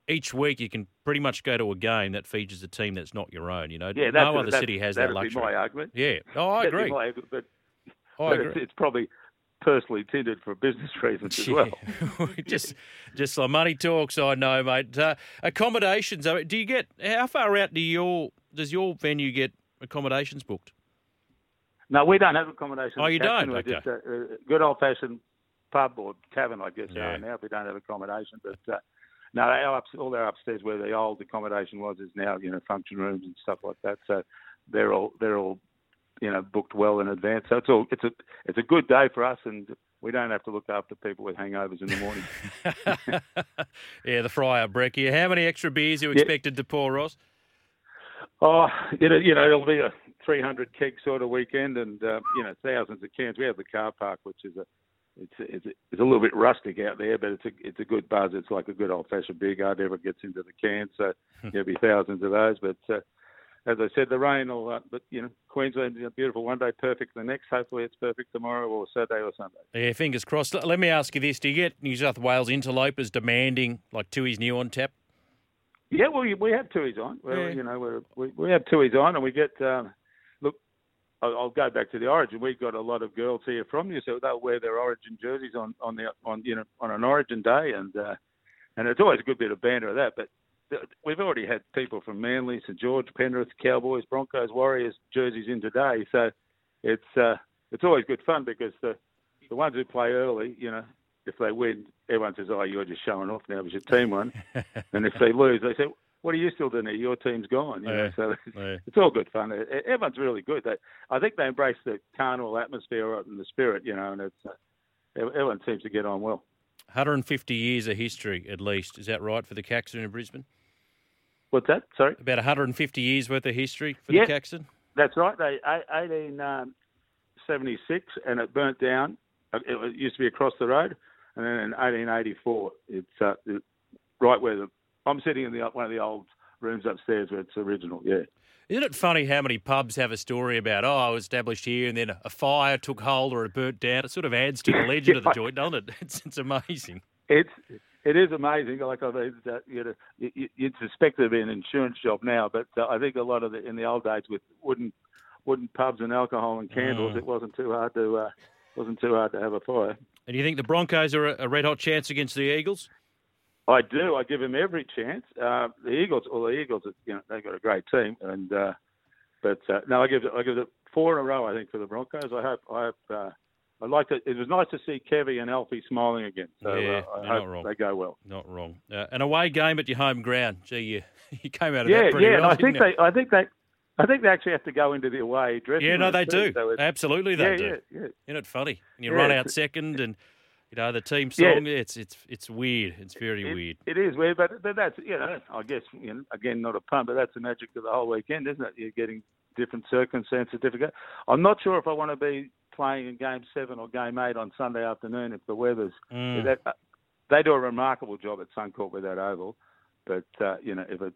each week you can pretty much go to a game that features a team that's not your own. You know, Yeah, no other city has that that'd luxury. Be my argument. Yeah. Oh, I That'd be agree. my argument, but, I but agree. It's, it's probably personally tinted for business (laughs) reasons as well. (laughs) Just, just like money talks. I know, mate. Uh, accommodations. Do you get how far out do your does your venue get accommodations booked? No, we don't have accommodation. Oh, you don't? We're Okay. just a, a good old fashioned pub or tavern, I guess. Yeah. now we don't have accommodation, but uh, no, our all our upstairs where the old accommodation was is now you know function rooms and stuff like that. So they're all they're all you know booked well in advance. So it's all it's a it's a good day for us, and we don't have to look after people with hangovers in the morning. (laughs) yeah, the fryer brekkie. How many extra beers you Yeah. expected to pour, Ross? Oh, you know, you know, it'll be a 300 keg sort of weekend, and uh, you know, thousands of cans. We have the car park, which is a, it's it's it's a little bit rustic out there, but it's a it's a good buzz. It's like a good old fashioned beer garden. Ever gets into the can, so (laughs) there'll be thousands of those. But uh, as I said, the rain all Uh, but you know, Queensland's a beautiful one day, perfect the next. Hopefully, it's perfect tomorrow or Saturday or Sunday. Yeah, fingers crossed. Let me ask you this: Do you get New South Wales interlopers demanding like Tooheys New on tap? Yeah, well, we- we have Tooheys on. We're, Yeah. You know, we're, we we have Tooheys on, and we get. Um, look, I'll, I'll go back to the Origin. We've got a lot of girls here from New South. They'll wear their Origin jerseys on on the on you know on an Origin day, and uh, and it's always a good bit of banter of that. But th- we've already had people from Manly, St George, Penrith, Cowboys, Broncos, Warriors jerseys in today. So it's uh, it's always good fun because the the ones who play early, you know, if they win, everyone says, "Oh, you're just showing off now because your team won." (laughs) and if they lose, they say, "What are you still doing here? Your team's gone." You know, Yeah, so yeah. it's all good fun. Everyone's really good. They, I think they embrace the carnival atmosphere and the spirit, you know, and it's uh, everyone seems to get on well. 150 years of history, at least. Is that right for the Caxton in Brisbane? What's that? Sorry. About 150 years worth of history for Yeah. the Caxton. That's right. They eighteen seventy six, and it burnt down. Uh, It used to be across the road, and then in eighteen eighty four, it's uh, right where the I'm sitting in the one of the old rooms upstairs where it's original. Yeah. Isn't it funny how many pubs have a story about, oh, I was established here and then a fire took hold or it burnt down? It sort of adds to the (laughs) legend of the joint, doesn't it? (laughs) It's, it's amazing. It's it is amazing. Like I mean, you know, you, you'd suspect it'd be an insurance job now, but uh, I think a lot of the in the old days with wooden wooden pubs and alcohol and candles, Mm. it wasn't too hard to uh, wasn't too hard to have a fire. And you think the Broncos are a, red hot chance against the Eagles? I do. I give them every chance. Uh, the Eagles, well, the Eagles, you know, they've got a great team, and uh, but uh, no, I give it, I give it four in a row. I think for the Broncos. I hope. I hope. I'd like to. It was nice to see Kevy and Alfie smiling again. So Yeah, uh, I you're not wrong. they go well. Not wrong. Uh, an away game at your home ground. Gee, you, (laughs) you came out of Yeah, that pretty yeah. well. I think they. I think they. I think they actually have to go into the away dressing Yeah, no, they too, do. so Absolutely, they yeah, do. yeah, yeah. Isn't it funny? And you Yeah, run out second, and you know the team song. Yeah. It's it's it's weird. It's very It- weird. It is weird, but, but that's you know, I guess you know, again not a pun, but that's the magic of the whole weekend, isn't it? You're getting different circumstances, different. I'm not sure if I want to be playing in game seven or game eight on Sunday afternoon if the weather's. Mm. That, they do a remarkable job at Suncorp with that oval, but uh, you know if it,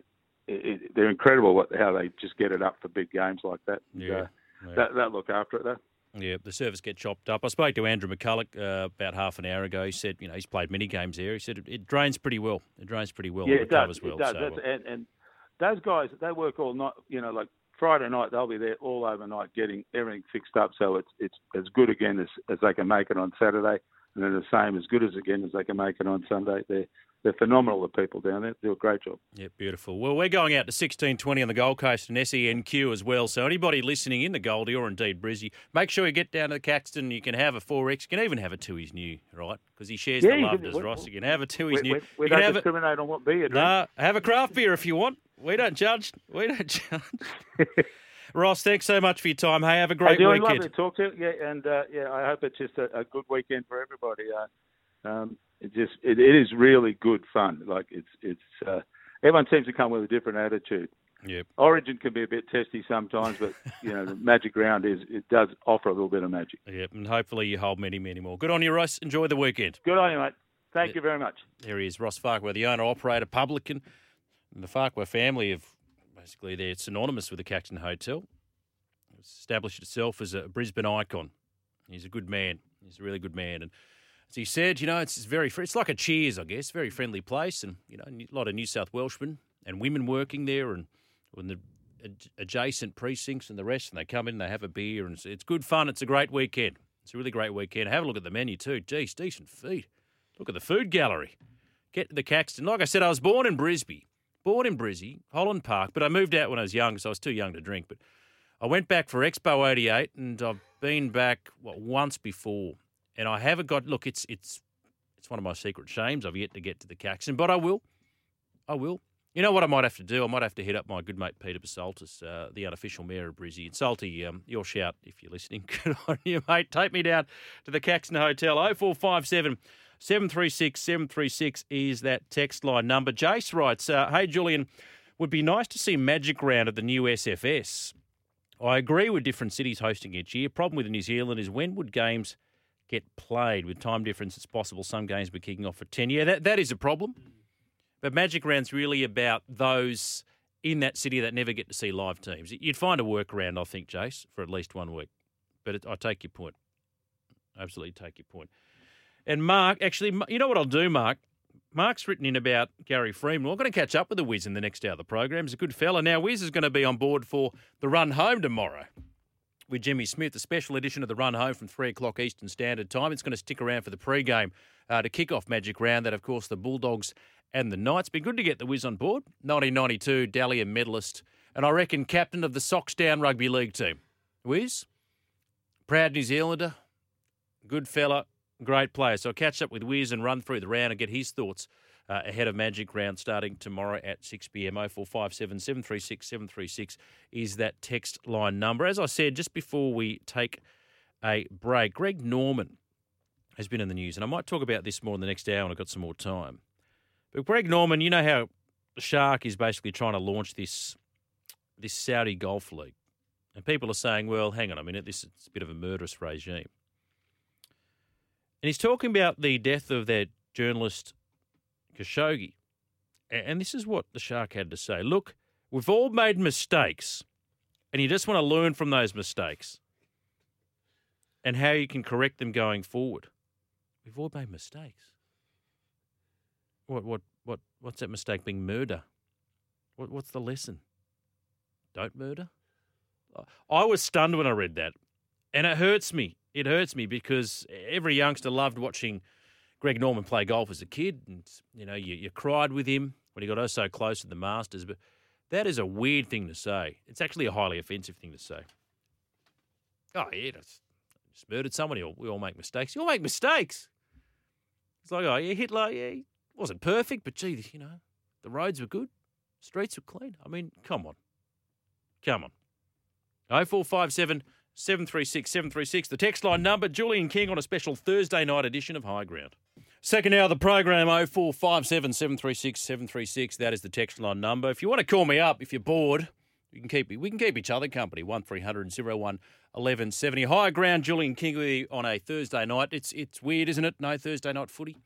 it, it, they're incredible what how they just get it up for big games like that. And, Yeah, uh, yeah. That, that look after it though. Yeah, the service get chopped up. I spoke to Andrew McCullough uh, about half an hour ago. He said, you know, he's played many games there. He said it, it drains pretty well. It drains pretty well. Yeah, and it does. well. It does. So, That's, uh, and, and those guys, they work all night. You know, like Friday night, they'll be there all overnight getting everything fixed up, so it's it's as good again as, as they can make it on Saturday, and then the same as good as again as they can make it on Sunday. They're they're phenomenal. The people down there do a great job. Yeah, beautiful. Well, we're going out to 1620 on the Gold Coast and SENQ as well. So anybody listening in the Goldie or indeed Brizzy, make sure you get down to the Caxton. You can have a 4X. You can even have a Tooheys New, right? Because he shares Yeah, the love, does Ross. You can have a 2 We, new. we, we don't have a, discriminate on what beer. Nah, have a craft beer if you want. We don't judge. We don't (laughs) judge. Ross, thanks so much for your time. Hey, have a great Hey, weekend. lovely to talk to you. Yeah, and uh, yeah, I hope it's just a, a good weekend for everybody. Uh, um, it just it, it is really good fun. Like it's it's uh, everyone seems to come with a different attitude. Yep. Origin can be a bit testy sometimes, but you know the (laughs) Magic Round is it does offer a little bit of magic. Yep, and hopefully you hold many, many more. Good on you, Ross. Enjoy the weekend. Good on you, mate. Thank you very much. There he is, Ross Farquhar, the owner, operator, publican. And the Farquhar family have basically they're synonymous with the Caxton Hotel. It's established itself as a Brisbane icon. He's a good man. He's a really good man. And as he said, you know, it's very it's like a Cheers, I guess, very friendly place, and you know, a lot of New South Welshmen and women working there, and in the adjacent precincts and the rest, and they come in, they have a beer, and it's, it's good fun. It's a great weekend. It's a really great weekend. Have a look at the menu too. Geez, decent feed. Look at the food gallery. Get to the Caxton. Like I said, I was born in Brisbane, born in Brisbane, Holland Park, but I moved out when I was young, so I was too young to drink. But I went back for Expo '88, and I've been back what, once before, and I haven't got. Look, it's it's it's one of my secret shames. I've yet to get to the Caxton, but I will. I will. You know what I might have to do? I might have to hit up my good mate Peter Basaltis, uh, the unofficial mayor of Brizzy. And Salty, um, your shout if you're listening. (laughs) Good on you, mate. Take me down to the Caxton Hotel. 0457 736 736 is that text line number. Jace writes, uh, Hey, Julian, would be nice to see Magic Round at the new SFS. I agree with different cities hosting each year. Problem with New Zealand is when would games get played? With time difference, it's possible some games be kicking off for 10. Yeah, that, that is a problem. But Magic Round's really about those in that city that never get to see live teams. You'd find a workaround, I think, Jace, for at least one week. But it, I take your point. Absolutely take your point. And Mark, actually, you know what I'll do, Mark? Mark's written in about Gary Freeman. We're going to catch up with the Wiz in the next hour of the program. He's a good fella. Now, Wiz is going to be on board for the run home tomorrow with Jimmy Smith, a special edition of the run home from 3 o'clock Eastern Standard Time. It's going to stick around for the pre-game uh, to kick off Magic Round. That, of course, the Bulldogs and the Knights. Be good to get the Wiz on board. 1992 Dally M medalist, and I reckon captain of the Sox Down Rugby League team. Wiz, proud New Zealander, good fella, great player. So I'll catch up with Wiz and run through the round and get his thoughts uh, ahead of Magic Round starting tomorrow at 6 p.m. 0457 736 736 is that text line number. As I said just before we take a break, Greg Norman has been in the news, and I might talk about this more in the next hour when I've got some more time. But Greg Norman, you know how Shark is basically trying to launch this this Saudi Golf League. And people are saying, well, hang on a minute, this is a bit of a murderous regime. And he's talking about the death of that journalist Khashoggi. And this is what the Shark had to say. Look, we've all made mistakes, and you just want to learn from those mistakes and how you can correct them going forward. We've all made mistakes. What what what what's that mistake being murder? What what's the lesson? Don't murder? I was stunned when I read that. And it hurts me. It hurts me because every youngster loved watching Greg Norman play golf as a kid. And, you know, you, you cried with him when he got oh so close to the Masters. But that is a weird thing to say. It's actually a highly offensive thing to say. Oh, yeah, that's, just murdered somebody. We all make mistakes. You all make mistakes. It's like, oh, yeah, Hitler, yeah, he wasn't perfect, but gee, you know, the roads were good, streets were clean. I mean, come on. Come on. 0457 736 736. The text line number, Julian King on a special Thursday night edition of High Ground. Second hour of the program, 0457 736 736. That is the text line number. If you want to call me up, if you're bored, you can keep we can keep each other company. 1300 01 1170. High Ground, Julian King on a Thursday night. It's it's weird, isn't it? No Thursday night footy.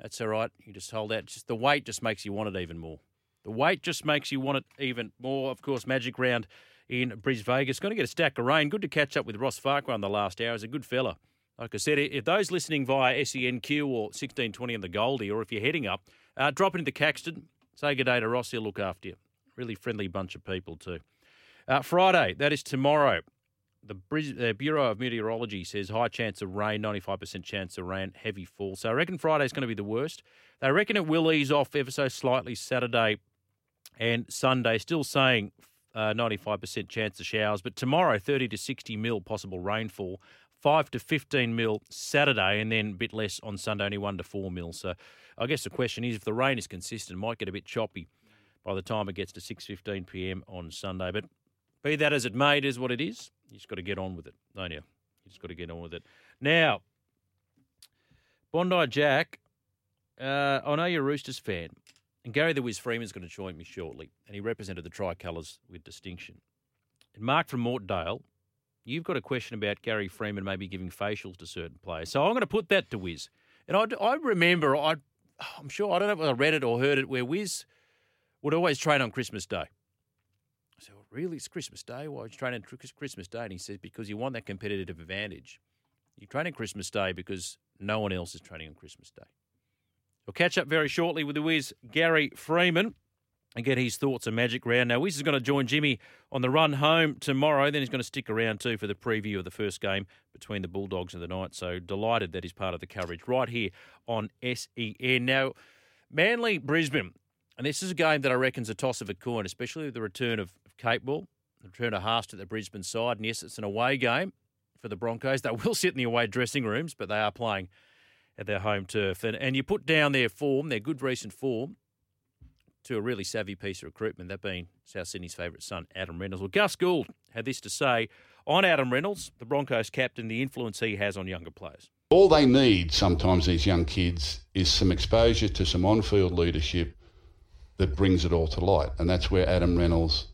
That's all right. You just hold out. Just the weight just makes you want it even more. The weight just makes you want it even more. Of course, Magic Round in Bris Vegas. Going to get a stack of rain. Good to catch up with Ross Farquhar on the last hour. He's a good fella. Like I said, if those listening via SENQ or 1620 on the Goldie, or if you're heading up, uh, drop into Caxton. Say good day to Ross. He'll look after you. Really friendly bunch of people, too. Uh, Friday, that is tomorrow. the uh, Bureau of Meteorology says high chance of rain, 95% chance of rain, heavy fall. So I reckon Friday's going to be the worst. They reckon it will ease off ever so slightly Saturday and Sunday, still saying uh, 95% chance of showers. But tomorrow, 30 to 60 mil possible rainfall, 5 to 15 mil Saturday, and then a bit less on Sunday, only 1 to 4 mil. So I guess the question is if the rain is consistent, might get a bit choppy by the time it gets to 6.15 p.m. on Sunday. But be that as it may, it is what it is. You just got to get on with it, don't you? You just got to get on with it. Now, Bondi Jack, uh, I know you're a Roosters fan, and Gary the Wiz Freeman is going to join me shortly, and he represented the Tricolours with distinction. And Mark from Mortdale, you've got a question about Gary Freeman maybe giving facials to certain players. So I'm going to put that to Wiz. And I, I remember, I, I'm sure, I don't know if I read it or heard it, where Wiz would always train on Christmas Day. I said, well, really? It's Christmas Day? Why are you training on Christmas Day? And he says, because you want that competitive advantage. You train on Christmas Day because no one else is training on Christmas Day. We'll catch up very shortly with the Wiz, Gary Freeman, and get his thoughts on Magic Round. Now, Wiz is going to join Jimmy on the run home tomorrow. Then he's going to stick around too for the preview of the first game between the Bulldogs and the Knights. So delighted that he's part of the coverage right here on SEN. Now, Manly Brisbane, and this is a game that I reckon's a toss of a coin, especially with the return of, Capewell, the return of Haas to the Brisbane side. And yes, it's an away game for the Broncos. They (laughs) will sit in the away dressing rooms, but they are playing at their home turf. And, and you put down their form, their good recent form, to a really savvy piece of recruitment, that being South Sydney's favourite son, Adam Reynolds. Well, Gus Gould had this to say on Adam Reynolds, the Broncos captain, the influence he has on younger players. All they need sometimes, these young kids, is some exposure to some on field leadership that brings it all to light. And that's where Adam Reynolds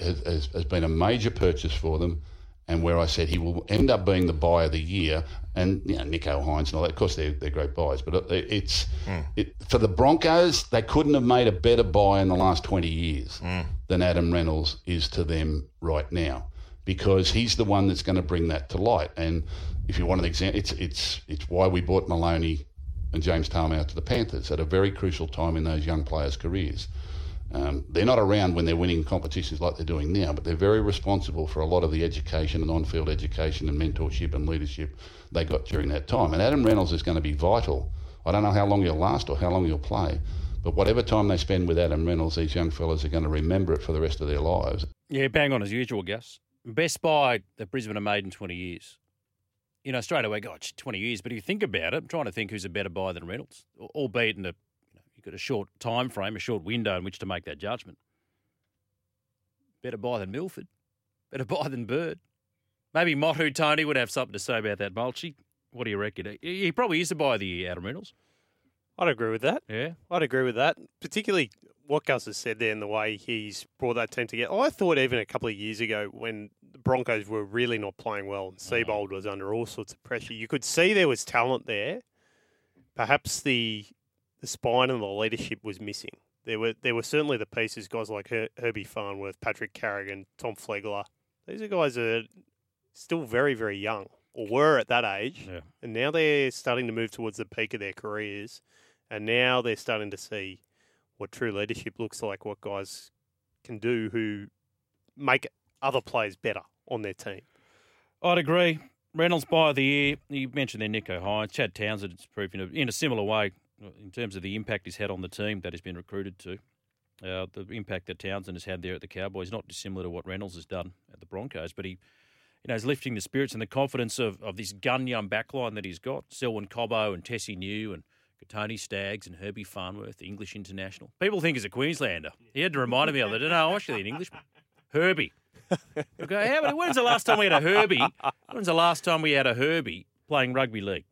has, has, has been a major purchase for them and where I said he will end up being the buy of the year. And you know, Nicho Hynes and all that. Of course, they're, they're great buys, but it, it's hmm. it, for the Broncos. They couldn't have made a better buy in the last twenty years hmm. than Adam Reynolds is to them right now, because he's the one that's going to bring that to light. And if you want an example, it's it's it's why we bought Maloney and James Tamou out to the Panthers at a very crucial time in those young players' careers. Um, they're not around when they're winning competitions like they're doing now, but they're very responsible for a lot of the education and on field education and mentorship and leadership they got during that time. And Adam Reynolds is going to be vital. I don't know how long he'll last or how long he'll play, but whatever time they spend with Adam Reynolds, these young fellas are going to remember it for the rest of their lives. Yeah, bang on as usual, Gus. Best buy that Brisbane have made in 20 years. You know, straight away, gosh, 20 years. But if you think about it, I'm trying to think who's a better buy than Reynolds, albeit in a you've got a short time frame, a short window in which to make that judgment. Better buy than Milford. Better (laughs) buy than Bird. Maybe Motu Tony would have something to say about that, Mulchy. What do you reckon? He probably is a buy of the year, Adam Reynolds. I'd agree with that. Yeah. I'd agree with that. Particularly what Gus has said there and the way he's brought that team together. I thought even a couple of years ago when the Broncos were really not playing well and Seibold mm. was under all sorts of pressure, you could see there was talent there. Perhaps the the spine and the leadership was missing. There were there were certainly the pieces, guys like Her- Herbie Farnworth, Patrick Carrigan, Tom Flegler. These are guys that are still very, very young, or were at that age. Yeah. And now they're starting to move towards the peak of their careers. And now they're starting to see what true leadership looks like, what guys can do who make other players better on their team. I'd agree. Reynolds by the year. You mentioned there Nicho Hynes. Chad Townsend has in a, in a similar way in terms of the impact he's had on the team that he's been recruited to. Uh, the impact that Townsend has had there at the Cowboys not dissimilar to what Reynolds has done at the Broncos, but he, you know, is lifting the spirits and the confidence of, of this gun young backline that he's got. Selwyn Cobbo and Tesi Niu and Tony Staggs and Herbie Farnworth, English international. People think he's a Queenslander. He had to remind me of it. No, I'm actually an Englishman. Herbie. Okay, how many, when's the last time we had a Herbie? When's the last time we had a Herbie playing rugby league?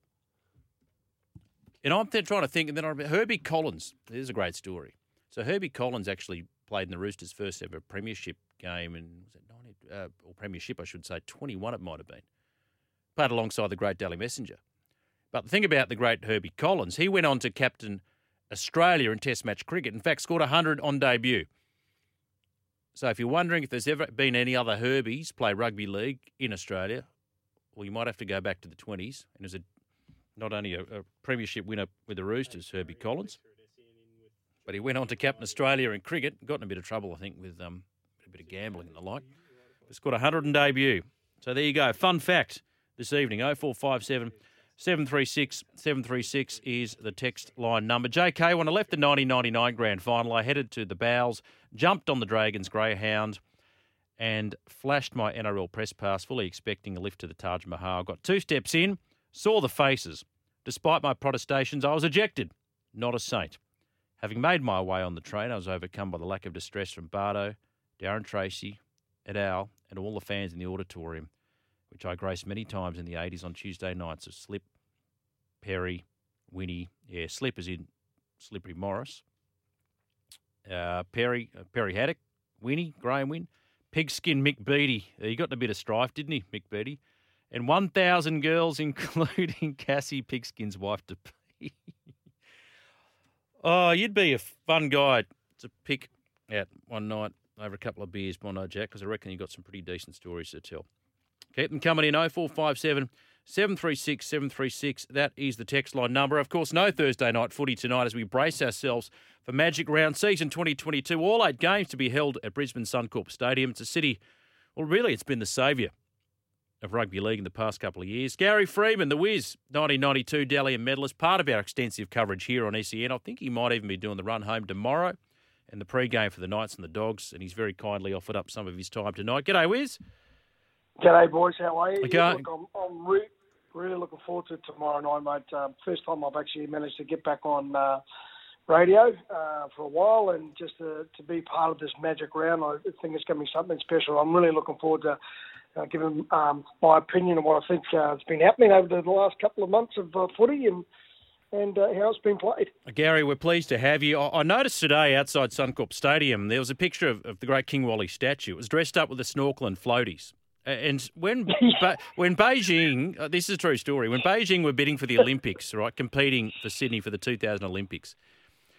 And I'm th- trying to think, and then I remember Herbie Collins. This is a great story. So Herbie Collins actually played in the Roosters' first ever premiership game, and was it 90, uh, or premiership, I should say, 21 it might have been. Played alongside the great Dally Messenger. But the thing about the great Herbie Collins, he went on to captain Australia in Test match cricket. In fact, scored 100 on debut. So if you're wondering if there's ever been any other Herbies play rugby league in Australia, well, you might have to go back to the 20s. And there's a not only a, a premiership winner with the Roosters, Herbie Collins, but he went on to captain Australia in cricket. Got in a bit of trouble, I think, with um, a bit of gambling and the like. But scored 100 in debut. So there you go. Fun fact this evening 0457 736 736 is the text line number. JK, when I left the 1999 grand final, I headed to the Bows, jumped on the Dragons Greyhound, and flashed my NRL press pass, fully expecting a lift to the Taj Mahal. Got two steps in, saw the faces. Despite my protestations, I was ejected. Not a saint. Having made my way on the train, I was overcome by the lack of distress from Bardo, Darren Tracy, et al., and all the fans in the auditorium, which I graced many times in the 80s on Tuesday nights of Slip, Perry, Winnie, yeah, Slip is in Slippery Morris, uh, Perry, uh, Perry Haddock, Winnie, Graham Wynn, Pigskin Mick Beattie. Uh, He got in a bit of strife, didn't he, Mick Beattie? And 1,000 girls, (laughs) including Cassie Pigskin's wife to be. oh, you'd be a fun guy to pick out one night over a couple of beers, Bondo Jack, because I reckon you've got some pretty decent stories to tell. Keep them coming in 0457 736 736. That is the text line number. Of course, no Thursday night footy tonight as we brace ourselves for Magic Round Season 2022. All eight games to be held at Brisbane Suncorp Stadium. It's a city, well, really, it's been the saviour of rugby league in the past couple of years. Gary Freeman, the Wiz, 1992 Dally M medalist, part of our extensive coverage here on SEN. I think he might even be doing the run home tomorrow and the pre-game for the Knights and the Dogs, and he's very kindly offered up some of his time tonight. G'day, Wiz. G'day, boys. How are you? Okay. Yeah, look, I'm, I'm re- really looking forward to tomorrow night, mate. Um, first time I've actually managed to get back on uh, radio uh, for a while, and just to, to be part of this magic round, I think it's going to be something special. I'm really looking forward to uh, giving um, my opinion on what I think uh, has been happening over the last couple of months of uh, footy and and uh, how it's been played. Gary, we're pleased to have you. I I noticed today outside Suncorp Stadium there was a picture of, of the great King Wally statue. It was dressed up with a snorkel and floaties. And when (laughs) when Beijing, uh, this is a true story. When Beijing were bidding for the Olympics, right, competing for Sydney for the 2000 Olympics,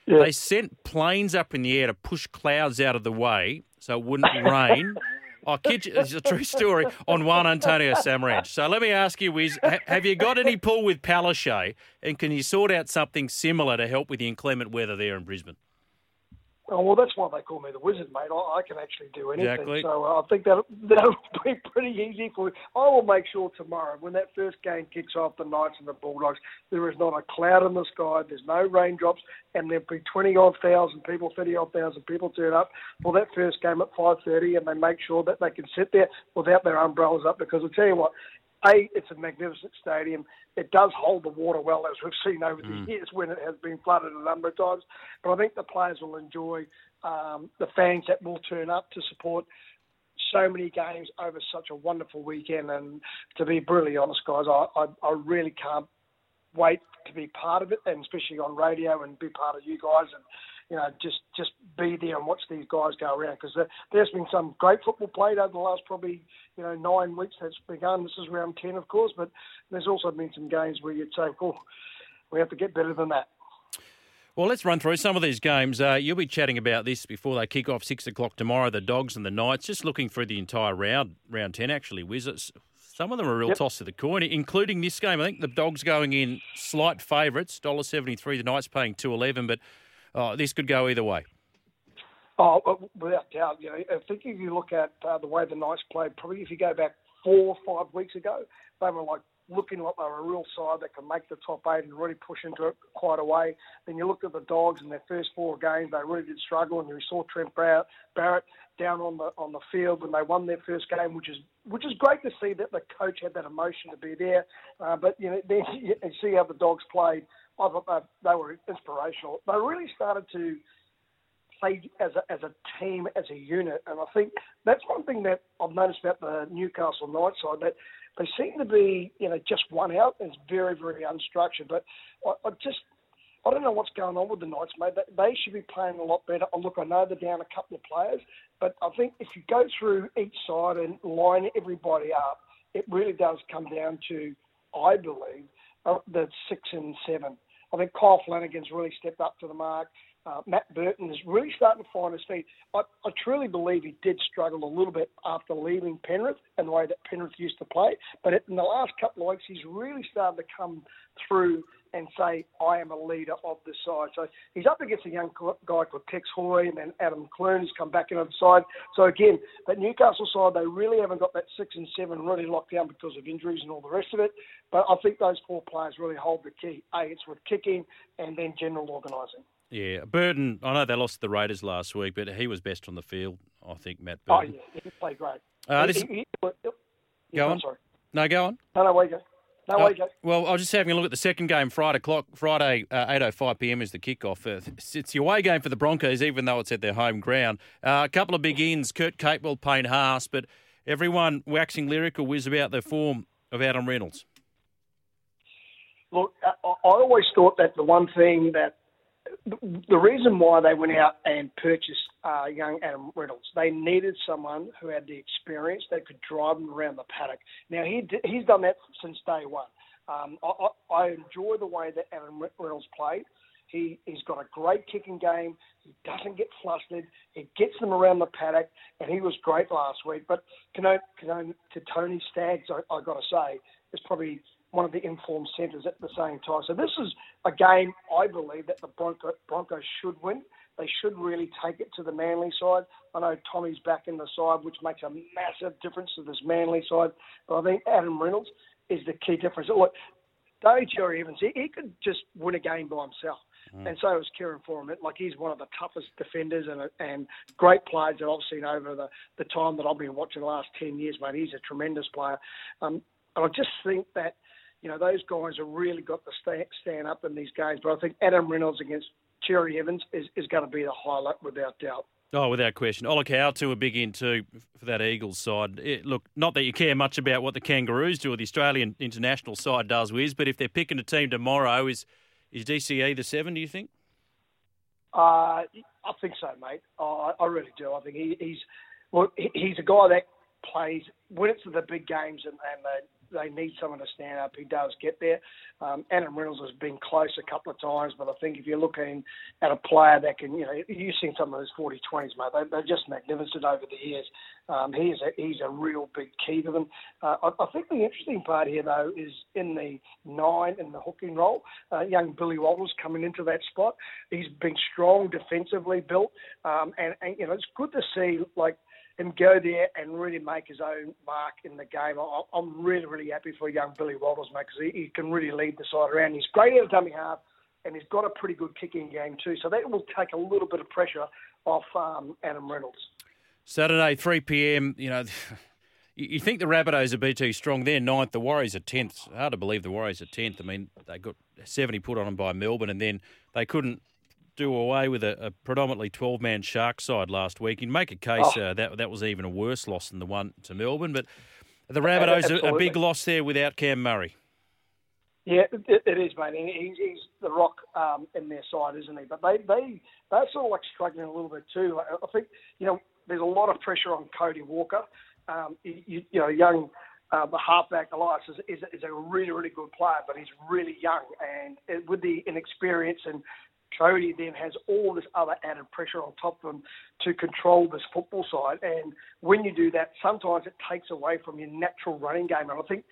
they sent planes up in the air to push clouds out of the way so it wouldn't rain. I kid you, it's a true story on Juan Antonio Samaranch. So let me ask you, Wiz, ha- have you got any pull with Palaszczuk, and can you sort out something similar to help with the inclement weather there in Brisbane? Oh, well, that's why they call me the wizard, mate. I, I can actually do anything. Exactly. So uh, I think that (laughs) that'll be pretty easy for you. I will make sure tomorrow, when that first game kicks off, the Knights and the Bulldogs, there is not a cloud in the sky. There's no raindrops, and there'll be twenty odd thousand people, thirty odd thousand people turn up for that first game at five thirty, and they make sure that they can sit there without their umbrellas up. Because I'll tell you what, a, it's a magnificent stadium. It does hold the water well, as we've seen over the years when it has been flooded a number of times. But I think the players will enjoy um, the fans that will turn up to support so many games over such a wonderful weekend. And to be brutally honest, guys, I, I, I really can't wait to be part of it, and especially on radio and be part of you guys and you know just just be there and watch these guys go around because there, there's been some great football played over the last probably you know nine weeks that's begun. This is round ten, of course, but there's also been some games where you'd say, "Oh, we have to get better than that." Well, let's run through some of these games. Uh, you'll be chatting about this before they kick off six o'clock tomorrow. The Dogs and the Knights. Just looking through the entire round, round ten actually. Wizards. Some of them are a real Yep. toss of the coin, including this game. I think the Dogs going in slight favourites, dollar seventy three. The Knights paying two eleven, but uh, this could go either way. Oh, uh, without doubt. You know, I think if you look at uh, the way the Knights played, probably if you go back four or five weeks ago, they were like looking like they were a real side that can make the top eight and really push into it quite a way. Then you looked at the Dogs in their first four games; they really did struggle, and you saw Trent Barrett, Barrett down on the on the field when they won their first game, which is which is great to see that the coach had that emotion to be there. Uh, but you know, then (laughs) you see how the Dogs played. I thought they, they were inspirational. They really started to play as a, as a team, as a unit. And I think that's one thing that I've noticed about the Newcastle Knights side that they seem to be, you know, just one out. And it's very, very unstructured. But I, I just, I don't know what's going on with the Knights, mate. They, should be playing a lot better. Oh, look, I know they're down a couple of players, but I think if you go through each side and line everybody up, it really does come down to, I believe, the six and seven. I think Kyle Flanagan's really stepped up to the mark. Uh, Matt Burton is really starting to find his feet. I, I truly believe he did struggle a little bit after leaving Penrith and the way that Penrith used to play. But in the last couple of weeks, he's really started to come through and say, I am a leader of the side. So he's up against a young guy called Tex Hoy and then Adam Clune who's come back into the side. So again, that Newcastle side, they really haven't got that six and seven really locked down because of injuries and all the rest of it. But I think those four players really hold the key. A, it's with kicking and then general organising. Yeah, Burton. I know they lost the Raiders last week, but he was best on the field. I think Matt Oh, yeah, he played great. Uh, this- he- he- he- Go on. sorry. No, go on. No, no, wait, go. No, Uh, well, I was just having a look at the second game Friday clock. Friday, uh, eight oh five PM is the kickoff. Uh, it's, the away game for the Broncos, even though it's at their home ground. Uh, a couple of big ins: Kurt Capewell, Payne Haas, but everyone waxing lyrical whiz about the form of Adam Reynolds. Look, I, I always thought that the one thing that the reason why they went out and purchased uh, young Adam Reynolds, they needed someone who had the experience that could drive them around the paddock. Now he he's done that since day one. Um, I, I, enjoy the way that Adam Reynolds played. He he's got a great kicking game. He doesn't get flustered. He gets them around the paddock, and he was great last week. But can I, can I, to Tony Staggs, I, I got to say, is probably one of the informed centres at the same time. So this is a game I believe that the Bronco, Broncos should win. They should really take it to the Manly side. I know Tommy's back in the side, which makes a massive difference to this Manly side. But I think Adam Reynolds is the key difference. Look, Daly Cherry Evans, he, he could just win a game by himself. And so is Kieran Foran. Like he's one of the toughest defenders and and great players that I've seen over the, the time that I've been watching the last ten years, mate. He's a tremendous player. Um, and I just think that you know those guys have really got to stand, stand up in these games. But I think Adam Reynolds against Cherry Evans is, is going to be the highlight without doubt. Oh, without question. Olakau'atu a big in too for that Eagles side. It, look, not that you care much about what the Kangaroos do or the Australian international side does, Wiz, but if they're picking a team tomorrow, is is DCE the seven? Do you think? Uh, I think so, mate. I, I really do. I think he, he's well, he- he's a guy that plays when it's the big games and, and they, they need someone to stand up. He does get there. Um, Adam Reynolds has been close a couple of times, but I think if you're looking at a player that can, you know, you've seen some of those 40 20s, mate. They, they're just magnificent over the years. Um, he is a, he's a real big key to them. Uh, I, I think the interesting part here, though, is in the nine in the hooking role. Uh, young Billy Walters coming into that spot. He's been strong defensively built, um, and, and you know it's good to see like him go there and really make his own mark in the game. I, I'm really, really happy for young Billy Walters, mate, because he, he can really lead the side around. He's great at dummy half, and he's got a pretty good kicking game too. So that will take a little bit of pressure off um, Adam Reynolds. Saturday, 3 p.m. You know, (laughs) you think the Rabbitohs are BT strong. They're ninth. The Warriors are tenth. Hard to believe the Warriors are tenth. I mean, they got 70 put on them by Melbourne, and then they couldn't do away with a, a predominantly 12-man Shark side last week. You can make a case Oh. uh, that that was even a worse loss than the one to Melbourne. But the Rabbitohs, a, a big loss there without Cam Murray. Yeah, it, it is, mate. He's, he's the rock um, in their side, isn't he? But they they they're sort of like struggling a little bit too. I, I think you know there's a lot of pressure on Cody Walker. Um, you, you know, young uh, the halfback Ilias is, is, is a really really good player, but he's really young, and it, with the inexperience and Cody then has all this other added pressure on top of him to control this football side. And when you do that, sometimes it takes away from your natural running game. And I think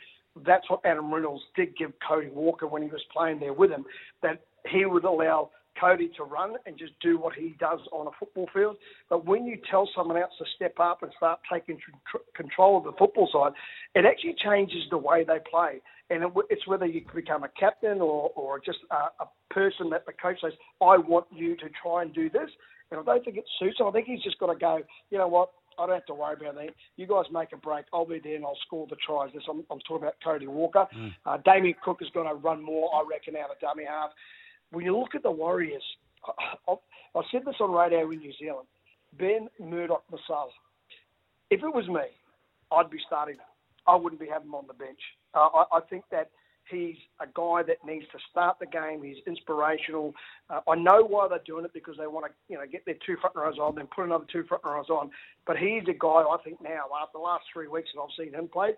that's what Adam Reynolds did give Cody Walker when he was playing there with him, that he would allow Cody to run and just do what he does on a football field. But when you tell someone else to step up and start taking tr- control of the football side, it actually changes the way they play. And it, it's whether you become a captain or, or just a, a person that the coach says, I want you to try and do this. And I don't think it suits him. I think he's just got to go, you know what, I don't have to worry about that. You guys make a break. I'll be there and I'll score the tries. This I'm, I'm talking about Cody Walker. Uh, Damien Cook is going to run more, I reckon, out of dummy half. When you look at the Warriors, I, I, I said this on radio in New Zealand. Ben Murdoch Masila. If it was me, I'd be starting him. I wouldn't be having him on the bench. Uh, I, I think that he's a guy that needs to start the game. He's inspirational. Uh, I know why they're doing it because they want to, you know, get their two front rows on, then put another two front rows on. But he's a guy I think now, after the last three weeks that I've seen him play,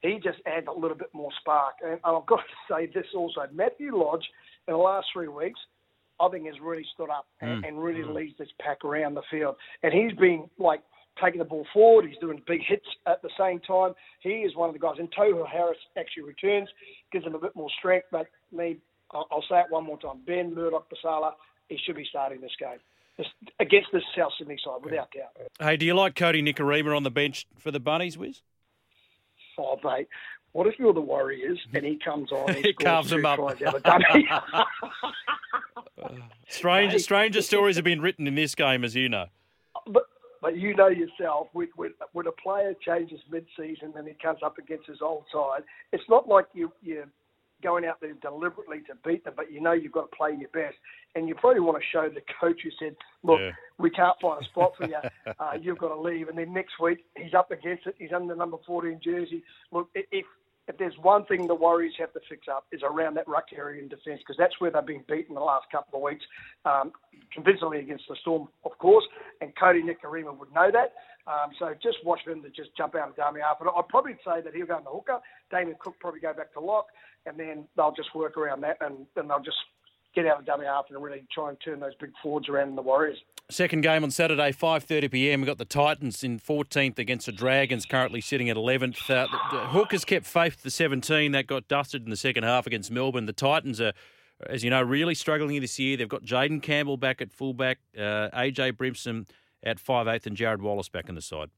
he just adds a little bit more spark. And I've got to (laughs) say this also: Matthew Lodge in the last three weeks, I think has really stood up and, and really leads this pack around the field. And he's been like taking the ball forward. He's doing big hits at the same time. He is one of the guys. And Tohu Harris actually returns, gives him a bit more strength. But me, I'll, say it one more time. Ben Murdoch Masila, he should be starting this game against the South Sydney side, without doubt. Hey, do you like Cody Nikorima on the bench for the Bunnies, Wiz? Oh, mate. What if you're the Warriors and he comes on (laughs) He carves them up. tries out of dummy? (laughs) (laughs) Strange, Mate. stranger stories have been written in this game, as you know. You know yourself, when, when, when a player changes mid-season and he comes up against his old side, it's not like you you're going out there deliberately to beat them, but you know you've got to play your best, and you probably want to show the coach who said, "Look, Yeah. we can't find a spot for you. (laughs) Uh, you've got to leave." And then next week he's up against it. He's under number 14 jersey. Look, if if there's one thing the Warriors have to fix up is around that ruck area in defence because that's where they've been beaten the last couple of weeks, um, convincingly against the Storm, of course. And Cody Nikorima would know that. Um, so just watch him to just jump out of dummy half. But I'd probably say that he'll go in the hooker. Damien Cook probably go back to lock, and then they'll just work around that, and they'll just get out of dummy half and really try and turn those big forwards around in the Warriors. Second game on Saturday, 5:30 p.m. We've got the Titans in 14th against the Dragons, currently sitting at 11th. Uh, the, the Hookers kept faith to 17. That got dusted in the second half against Melbourne. The Titans are, as you know, really struggling this year. They've got Jayden Campbell back at fullback, uh, AJ Brimson at 5'8", and Jarrod Wallace back in the side.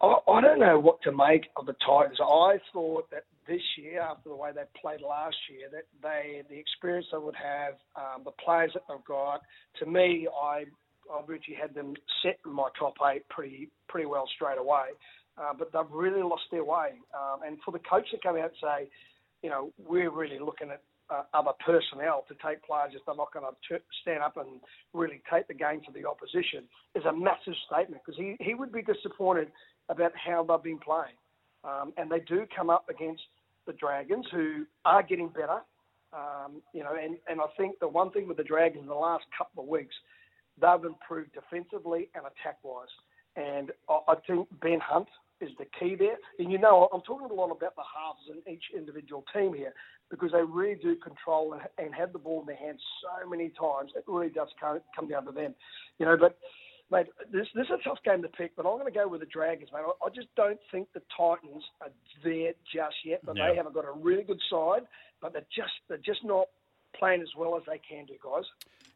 I, I don't know what to make of the Titans. I thought that this year, after the way they played last year, that they the experience they would have, um, the players that they've got. To me, I I really had them set in my top eight pretty pretty well straight away. Uh, but they've really lost their way. Um, and for the coach to come out and say, you know, we're really looking at uh, other personnel to take players if they're not going to stand up and really take the game to the opposition is a massive statement because he, he would be disappointed about how they've been playing. Um, and they do come up against the Dragons who are getting better. Um, you know, and, and I think the one thing with the Dragons in the last couple of weeks, they've improved defensively and attack wise. And I, I think Ben Hunt is the key there. And you know, I'm talking a lot about the halves in each individual team here because they really do control and, have the ball in their hands so many times. It really does come, come down to them. You know, but mate, this this is a tough game to pick. But I'm going to go with the Dragons, mate. I, I just don't think the Titans are there just yet. But Yeah. they haven't got a really good side. But they're just they're just not playing as well as they can do, guys.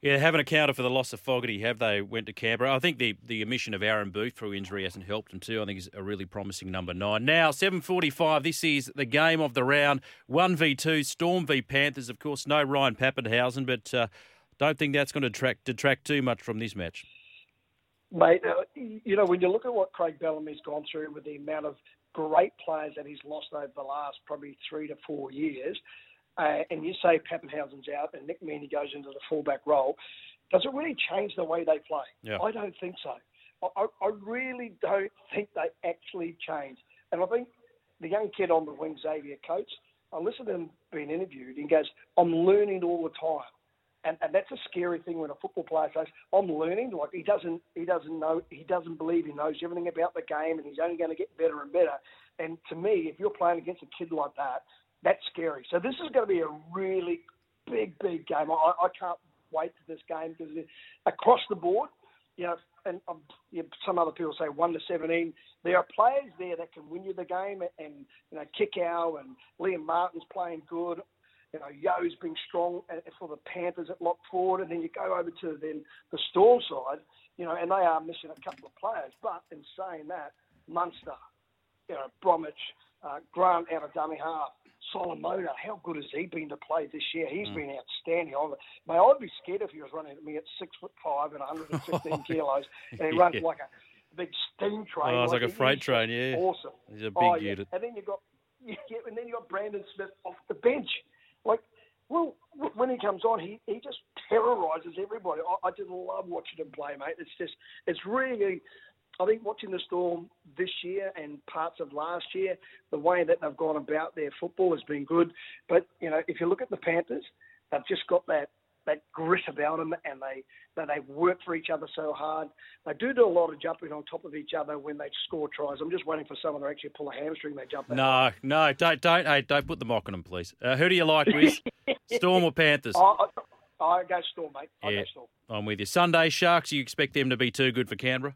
Yeah, haven't accounted for the loss of Fogarty, have they? Went to Canberra. I think the, the omission of Aaron Booth through injury hasn't helped him too. I think he's a really promising number nine. Now, seven forty-five. This is the game of the round. One v two. Storm v Panthers. Of course, no Ryan Papenhuyzen, but uh, don't think that's going to detract detract too much from this match. Mate, you know, when you look at what Craig Bellamy's gone through with the amount of great players that he's lost over the last probably three to four years, uh, and you say Papenhuyzen's out and Nick Meaney goes into the fullback role, does it really change the way they play? Yeah. I don't think so. I, I I really don't think they actually change. And I think the young kid on the wing, Xavier Coates, I listened to him being interviewed, and he goes, I'm learning all the time. And, and that's a scary thing when a football player says, "I'm learning." Like he doesn't, he doesn't know, he doesn't believe he knows everything about the game, and he's only going to get better and better. And to me, if you're playing against a kid like that, that's scary. So this is going to be a really big, big game. I, I can't wait for this game because across the board, you know, and um, you know, some other people say one to seventeen. There are players there that can win you the game, and you know, Kikau and Liam Martin's playing good. You know, Yeo's been strong at- for the Panthers at lock forward, and then you go over to then the Storm side. You know, and they are missing a couple of players. But in saying that, Munster, you know, Bromwich, uh, Grant out of dummy half, Solomona, how good has he been to play this year? He's Mm. been outstanding. I, mate, I'd be scared if he was running at me at six foot five and 115 (laughs) kilos, and he runs like a big steam train. Oh, it's like a freight train, yeah. awesome. He's a big oh, yeah. unit. And then you got, (laughs) yeah, and then you got Brandon Smith off the bench. Like, well, when he comes on, he, he just terrorises everybody. I, I just love watching him play, mate. It's just, it's really, I think watching the Storm this year and parts of last year, the way that they've gone about their football has been good. But you know, if you look at the Panthers, they've just got that that grit about them, and they that they work for each other so hard. They do do a lot of jumping on top of each other when they score tries. I'm just waiting for someone to actually pull a hamstring. They jump. No, no, don't, don't, hey, don't put the mock on them, please. Uh, who do you like, Wiz? (laughs) Storm or Panthers? I, I, I go Storm, mate. I Yeah. go Storm. I'm with you. Sunday Sharks. You expect them to be too good for Canberra?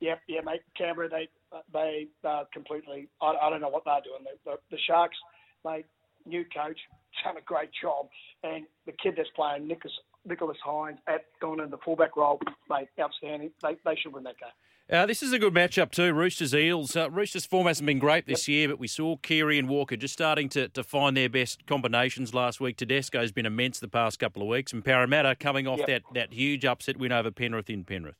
Yeah, yeah, mate. Canberra, they they are completely. I, I don't know what they're doing. The, the, the Sharks, mate, new coach, done a great job. And the kid that's playing, Nicholas, Nicholas Hynes, at going in the fullback role, mate, outstanding. They, they should win that game. Uh, this is a good matchup too. Roosters Eels. Uh, Roosters form hasn't been great this year, but we saw Keary and Walker just starting to, to find their best combinations last week. Tedesco's been immense the past couple of weeks, and Parramatta coming off Yep. that, that huge upset win over Penrith in Penrith.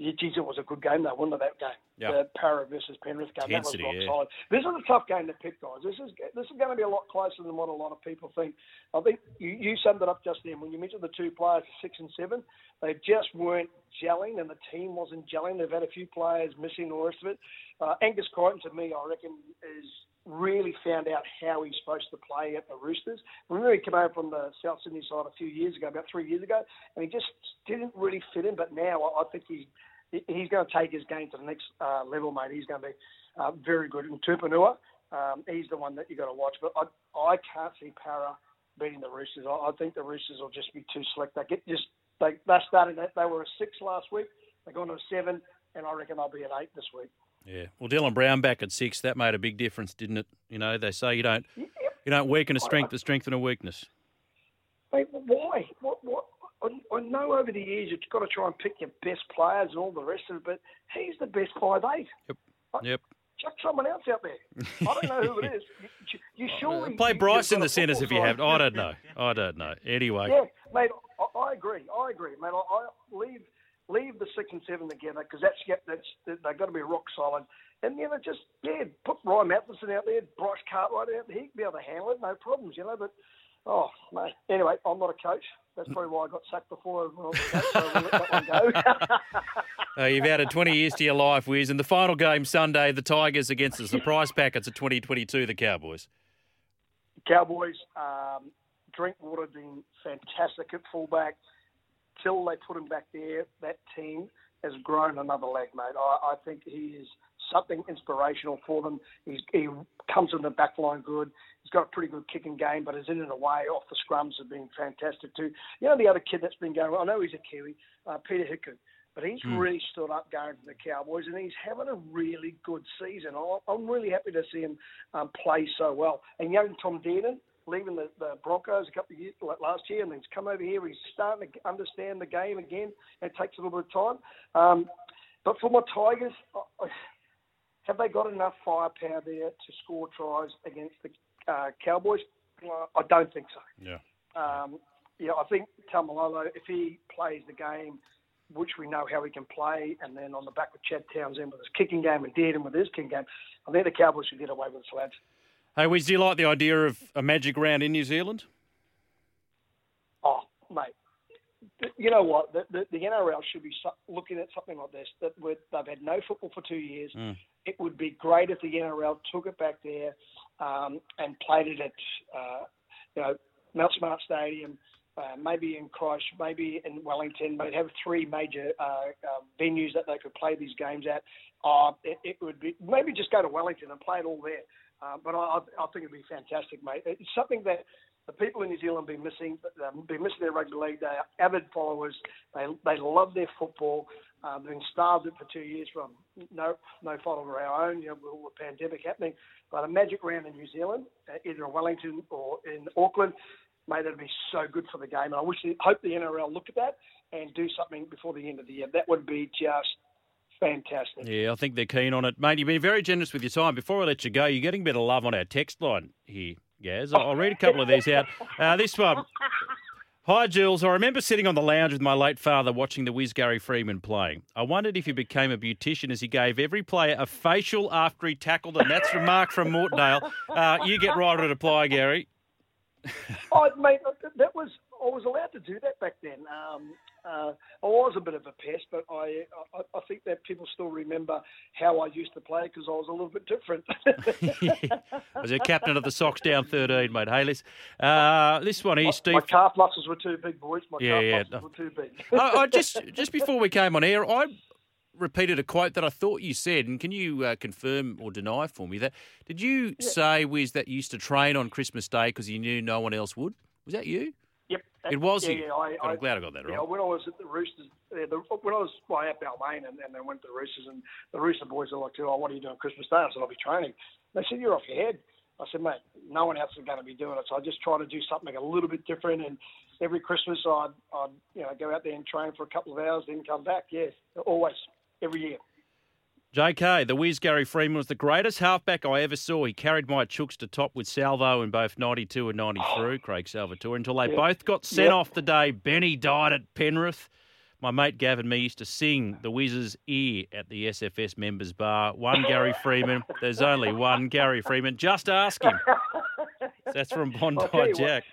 Yeah, geez, it was a good game, though, wasn't it, that game? Yeah. The Para versus Penrith game. Intensity, that was rock yeah. solid. This is a tough game to pick, guys. This is this is going to be a lot closer than what a lot of people think. I think you, you summed it up just then when you mentioned the two players, six and seven. They just weren't gelling, and the team wasn't gelling. They've had a few players missing, all the rest of it. Uh, Angus Crichton, to me, I reckon, is really found out how he's supposed to play at the Roosters. Remember, he came over from the South Sydney side a few years ago, about three years ago, and he just didn't really fit in. But now I I think he- he's going to take his game to the next uh, level, mate. He's going to be uh, very good. And Tupouniua, um, he's the one that you've got to watch. But I, I can't see Para beating the Roosters. I, I think the Roosters will just be too slick. They get just they they started they were a six last week. They're going to a seven, and I reckon they'll be at eight this week. Yeah. Well, Dylan Brown back at six. That made a big difference, didn't it? You know, they say you don't you don't weaken a strength, but strengthen a weakness. Mate, why? What? I, I know over the years you've got to try and pick your best players and all the rest of it, but he's the best five eight. Yep. Yep. Chuck someone else out there. I don't know who it is. You, you, (laughs) surely Play Bryce in the centres if you have. I don't know. I don't know. Anyway. Yeah, mate, I, I agree. I agree, mate. I, I leave leave the six and seven together because that's that's they've got to be rock solid. And you know, just yeah, put Ryan Matterson out there, Bryce Cartwright out there. He'd be able to handle it, no problems, you know. But oh, mate. Anyway, I'm not a coach. That's probably why I got sacked before when I was. So we'll let that one go. (laughs) Uh, you've added 20 years to your life, Wiz. And the final game Sunday, the Tigers against the surprise packets of 2022, the Cowboys. Cowboys, um, Drinkwater been fantastic at fullback. Till they put him back there, that team has grown another leg, mate. I, I think he is something inspirational for them. He's, he comes in the back line good. He's got a pretty good kicking game, but his in and away off the scrums have been fantastic too. You know the other kid that's been going. Well, I know he's a Kiwi, uh, Peta Hiku. But he's really stood up going to the Cowboys, and he's having a really good season. I'm really happy to see him um, play so well. And young Tom Dearden, leaving the, the Broncos a couple of years like last year, and he's come over here. He's starting to understand the game again. It takes a little bit of time. Um, but for my Tigers, I- I- have they got enough firepower there to score tries against the uh, Cowboys? I don't think so. Yeah. Um, yeah, I think Taumalolo, if he plays the game, which we know how he can play, and then on the back with Chad Townsend with his kicking game and Dearden with his kicking game, I think the Cowboys should get away with this, lads. Hey, Wiz, do you like the idea of a magic round in New Zealand? Oh, mate. You know what? The, the, the NRL should be looking at something like this. That they've had no football for two years. Mm. It would be great if the NRL took it back there um, and played it at, uh, you know, Mount Smart Stadium, uh, maybe in Christ, maybe in Wellington. But have three major uh, uh, venues that they could play these games at. Uh, it, it would be maybe just go to Wellington and play it all there. Uh, but I I think it'd be fantastic, mate. It's something that the people in New Zealand been missing. Um, been missing their rugby league. They are avid followers. They they love their football. Uh, they've been starved it for two years from no no fault of our own. You know, with the pandemic happening. But a magic round in New Zealand, uh, either in Wellington or in Auckland, mate, that'd be so good for the game. And I wish, hope the NRL look at that and do something before the end of the year. That would be just fantastic. Yeah, I think they're keen on it. Mate, you've been very generous with your time. Before I let you go, you're getting a bit of love on our text line here, Gaz. I'll read a couple of these out. Uh, this one. Hi, Jules. I remember sitting on the lounge with my late father watching the whiz Gary Freeman playing. I wondered if he became a beautician as he gave every player a facial after he tackled them. That's from Mark from Mortondale. Uh, you get right on reply, Gary. Oh, mate, that was I was allowed to do that back then. Um, uh, I was a bit of a pest, but I, I I think that people still remember how I used to play because I was a little bit different. (laughs) I was a captain of the Sox down 13, mate. Hey, listen, uh, this one here, Steve. My calf muscles were too big, boys. My Yeah, calf yeah. muscles were too big. I, I (laughs) just just before we came on air, I repeated a quote that I thought you said, and can you uh, confirm or deny for me that? Did you say, Wiz, that you used to train on Christmas Day because you knew no one else would? Was that you? It was Yeah, you. yeah, I, I'm I- glad I got that Yeah, right. when I was at the Roosters, yeah, the, when I was well, at Balmain and, and then went to the Roosters, and the Rooster boys are like, "Oh, what are you doing Christmas Day?" I said, "I'll be training." They said, "You're off your head." I said, mate, no one else is going to be doing it. So I just try to do something a little bit different. And every Christmas, I'd, I'd you know go out there and train for a couple of hours, then come back. Yeah, always, every year. JK, the whiz Gary Freeman was the greatest halfback I ever saw. He carried my chooks to top with Salvo in both 92 and 93, Craig Salvatori, until they Yeah. both got sent Yep. off the day Benny died at Penrith. My mate Gavin me used to sing the Wiz's ear at the SFS members bar. One Gary Freeman. There's only one Gary Freeman. Just ask him. (laughs) That's from Bondi you what, Jack.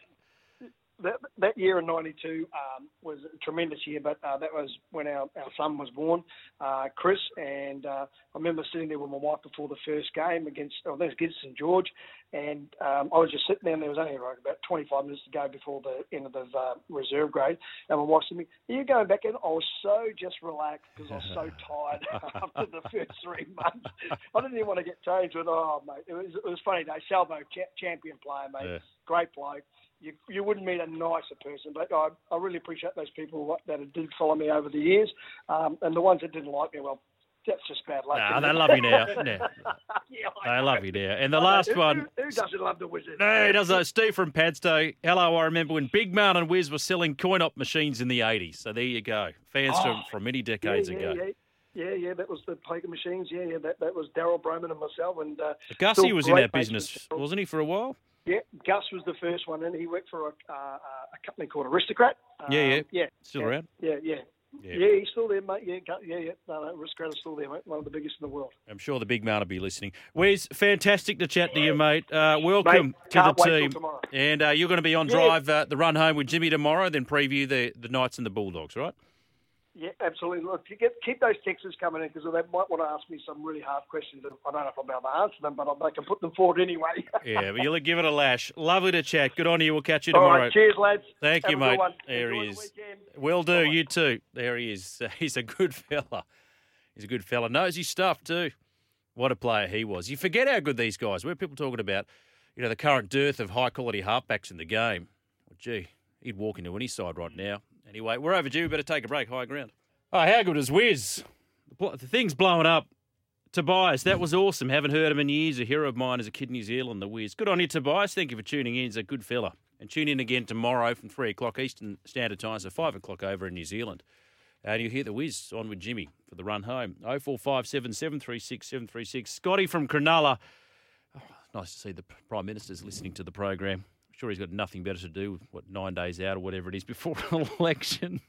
That, that year in '92 um, was a tremendous year, but uh, that was when our, our son was born, uh, Chris, and uh, I remember sitting there with my wife before the first game against, oh, that was against St George, and um, I was just sitting there, and there was only like about 25 minutes to go before the end of the uh, reserve grade, and my wife said to me, "Are you going back in?" I was so just relaxed because I was so (laughs) tired (laughs) after the first three months. I didn't even want to get changed. But oh, mate, it was it was funny though. Salvo, cha- champion player, mate, Yeah. great bloke you, you wouldn't meet a nicer person. But I, I really appreciate those people that did follow me over the years, um, and the ones that didn't like me, well, that's just bad luck. Nah, they it? love you now. Nah. (laughs) yeah, They know. love you now. And the I last Who- one. Who, who doesn't love the wizard? No, he doesn't. Steve from Padstow. Hello, I remember when Big Mountain and Wiz were selling coin op machines in the 80s. So there you go. Fans from, from many decades Oh. yeah, ago. Yeah, yeah, yeah, yeah, that was the poker machines. Yeah, yeah, that, that was Darryl Brohman and myself. And uh, Gussie was in that business, wasn't he, for a while? Yeah, Gus was the first one, and he worked for a, uh, a company called Aristocrat. Yeah, yeah. Um, yeah, Still yeah, around? Yeah, yeah. Yeah. Yeah. he's still there, mate. Yeah, yeah, yeah. No, no, Aristocrat is still there, mate. One of the biggest in the world. I'm sure the big man will be listening. Wes, fantastic to chat to you, mate. Uh, welcome Mate, to the team. And uh, you're going to be on Yeah. drive uh, the run home with Jimmy tomorrow, then preview the, the Knights and the Bulldogs, right? Yeah, absolutely. Look, you get, keep those texts coming in because they might want to ask me some really hard questions. I don't know if I'll be able to answer them, but I- they can put them forward anyway. (laughs) Yeah, but you'll give it a lash. Lovely to chat. Good on you. We'll catch you tomorrow. right, cheers, lads. Thank Have you, mate. There Enjoy he is. weekend. Will do. You too. There he is. (laughs) He's a good fella. He's a good fella. Knows his stuff too. What a player he was. You forget how good these guys were. People talking about, you know, the current dearth of high quality halfbacks in the game. Well, gee, he'd walk into any side right now. Anyway, we're overdue. Better take a break. High ground. Oh, how good is Wiz? The, thing's blowing up. Tobias, that was awesome. Haven't heard him in years. A hero of mine as a kid in New Zealand, the Wiz. Good on you, Tobias. Thank you for tuning in. He's a good fella. And tune in again tomorrow from 3 o'clock Eastern Standard Time, so 5 o'clock over in New Zealand. And you'll hear the Wiz on with Jimmy for the run home. 0457 736 736. Scotty from Cronulla. Oh, nice to see the Prime Minister's listening to the program. Sure he's got nothing better to do, what, nine days out or whatever it is before (laughs) an election.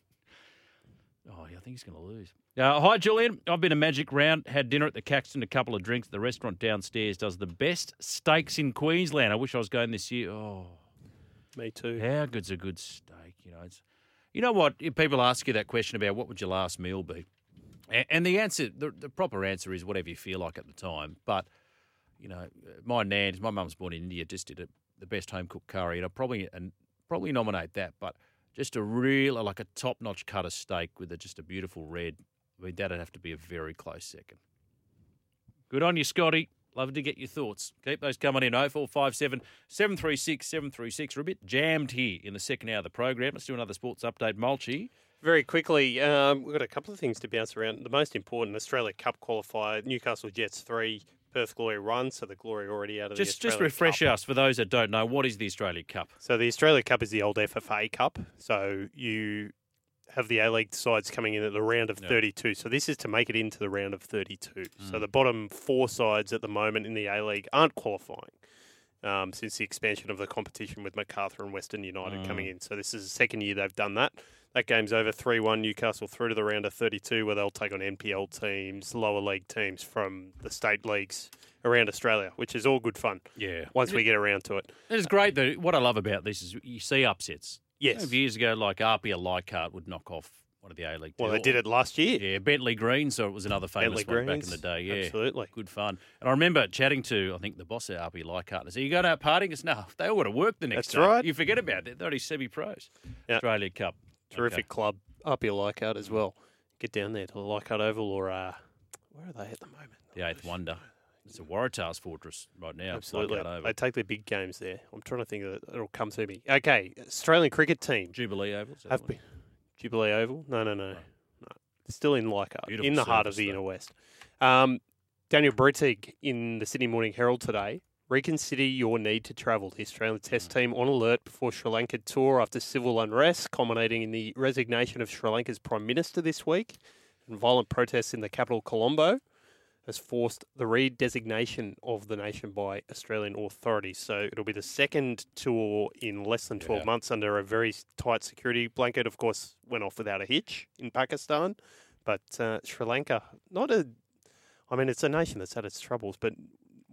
Oh, yeah, I think he's going to lose. Uh, hi, Julian. I've been a magic round, had dinner at the Caxton, a couple of drinks. At the restaurant downstairs does the best steaks in Queensland. I wish I was going this year. Oh, Me too. how good's a good steak? You know, it's, you know what? If people ask you that question about what would your last meal be, and, and the answer, the, the proper answer is whatever you feel like at the time. But you know, my nan's, my mum's born in India, just did a, the best home cooked curry, and I probably and probably nominate that. But just a real, like a top notch cut of steak with a, just a beautiful red. I mean, that'd have to be a very close second. Good on you, Scotty. Love to get your thoughts. Keep those coming in. 0457 736 736. We're a bit jammed here in the second hour of the program. Let's do another sports update. Mulchi. Very quickly, um, we've got a couple of things to bounce around. The most important, Australia Cup qualifier, Newcastle Jets 3, Perth Glory run, so the Glory already out of Just, the just refresh Cup. us for those that don't know. What is the Australia Cup? So the Australia Cup is the old FFA Cup. So you have the A League sides coming in at the round of Yeah. 32. So this is to make it into the round of 32. Mm. So the bottom four sides at the moment in the A League aren't qualifying um, since the expansion of the competition with Macarthur and Western United coming Mm. in. So this is the second year they've done that. That game's over 3 1 Newcastle through to the round of 32, where they'll take on NPL teams, lower league teams from the state leagues around Australia, which is all good fun Yeah. once we get around to it. It's great though. What I love about this is you see upsets. Yes. You know, years ago, like APIA Leichhardt would knock off one of the A League. Well, they did it last year. Yeah, Bentleigh Green, so it was another famous Bentley one back in the day. Yeah, absolutely. good fun. And I remember chatting to I think the boss at RP Leichhardt. And I said, "You going out partying?" Goes, "No, they all got to work the next That's day. right. You forget about it. They're only semi-pros. Yeah. Australia Cup, Terrific Okay. club up your Leichhardt as well. Get down there to the Leichhardt Oval or uh, where are they at the moment? the eighth wonder. It's a Waratahs fortress right now. Absolutely. They take their big games there. I'm trying to think of it. It'll come to me. Okay, Australian cricket team Jubilee Oval. have been? Jubilee Oval. No, no, no, no. Still in Leichhardt, Beautiful in the heart of the though. inner west. Um, Daniel Brettig in the Sydney Morning Herald today Reconsider your need to travel. The Australian Test team on alert before Sri Lanka tour after civil unrest, culminating in the resignation of Sri Lanka's Prime Minister this week and violent protests in the capital Colombo has forced the redesignation of the nation by Australian authorities. So it'll be the second tour in less than 12 Yeah. months under a very tight security blanket. Of course, went off without a hitch in Pakistan. But uh, Sri Lanka, not a, I mean, it's a nation that's had its troubles, but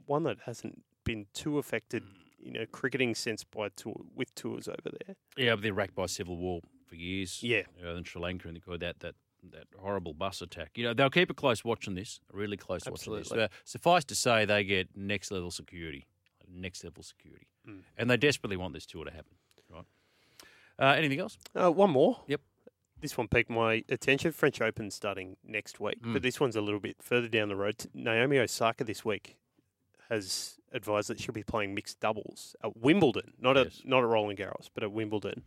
one that hasn't been too affected in a cricketing sense by tour, with tours over there. Yeah, they're racked by civil war for years. Yeah. You know, in Sri Lanka and they that that that horrible bus attack. You know, they'll keep a close watch on this, a really close watch on this. Uh, suffice to say, they get next level security, next level security, Mm. and they desperately want this tour to happen. Right? Uh, anything else? Uh, one more. Yep. This one piqued my attention. French Open starting next week, Mm. but this one's a little bit further down the road. Naomi Osaka this week has advised that she'll be playing mixed doubles at Wimbledon, not Yes. at not at Roland Garros, but at Wimbledon.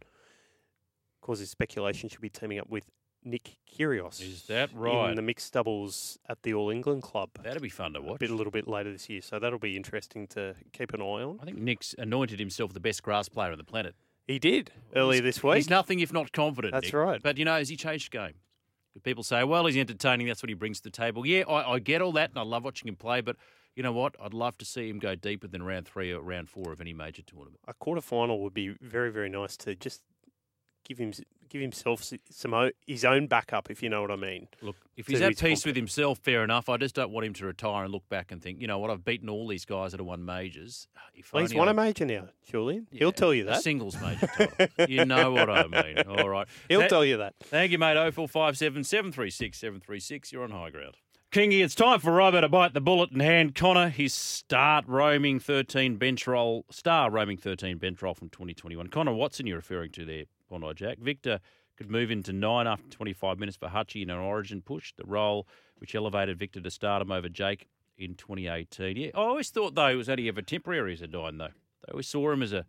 Causes speculation she'll be teaming up with Nick Kyrgios. Is that right? In the mixed doubles at the All England Club. That'll be fun to a watch. bit a little bit later this year, so that'll be interesting to keep an eye on. I think Nick's anointed himself the best grass player on the planet. He did earlier this week. He's nothing if not confident. That's Nick. right. But you know, has he changed game? People say, well, he's entertaining. That's what he brings to the table. Yeah, I, I get all that, and I love watching him play. But you know what? I'd love to see him go deeper than round three or round four of any major tournament. a quarter final would be very very nice to just give him give himself some his own backup if you know what I mean. Look, if he's at peace with himself, fair enough. I just don't want him to retire and look back and think, you know what? I've beaten all these guys that have won majors. If Well, he's won I- a major now, Julian. Yeah, He'll tell you a that. singles major (laughs) title. you know what I mean. All right. He'll Tha- tell you that. Thank you, mate. 0457 736 736. You're on high ground. Kingy, it's time for Robert to bite the bullet and hand Connor his start roaming 13 bench roll, star roaming 13 bench roll from 2021. Connor Watson, you're referring to there, Bondi Jack. Victor could move into nine after 25 minutes for Hutchie in an origin push, the role which elevated Victor to stardom over Jake in 2018. Yeah, I always thought, though, it was only ever temporary as a nine, though. They always saw him as a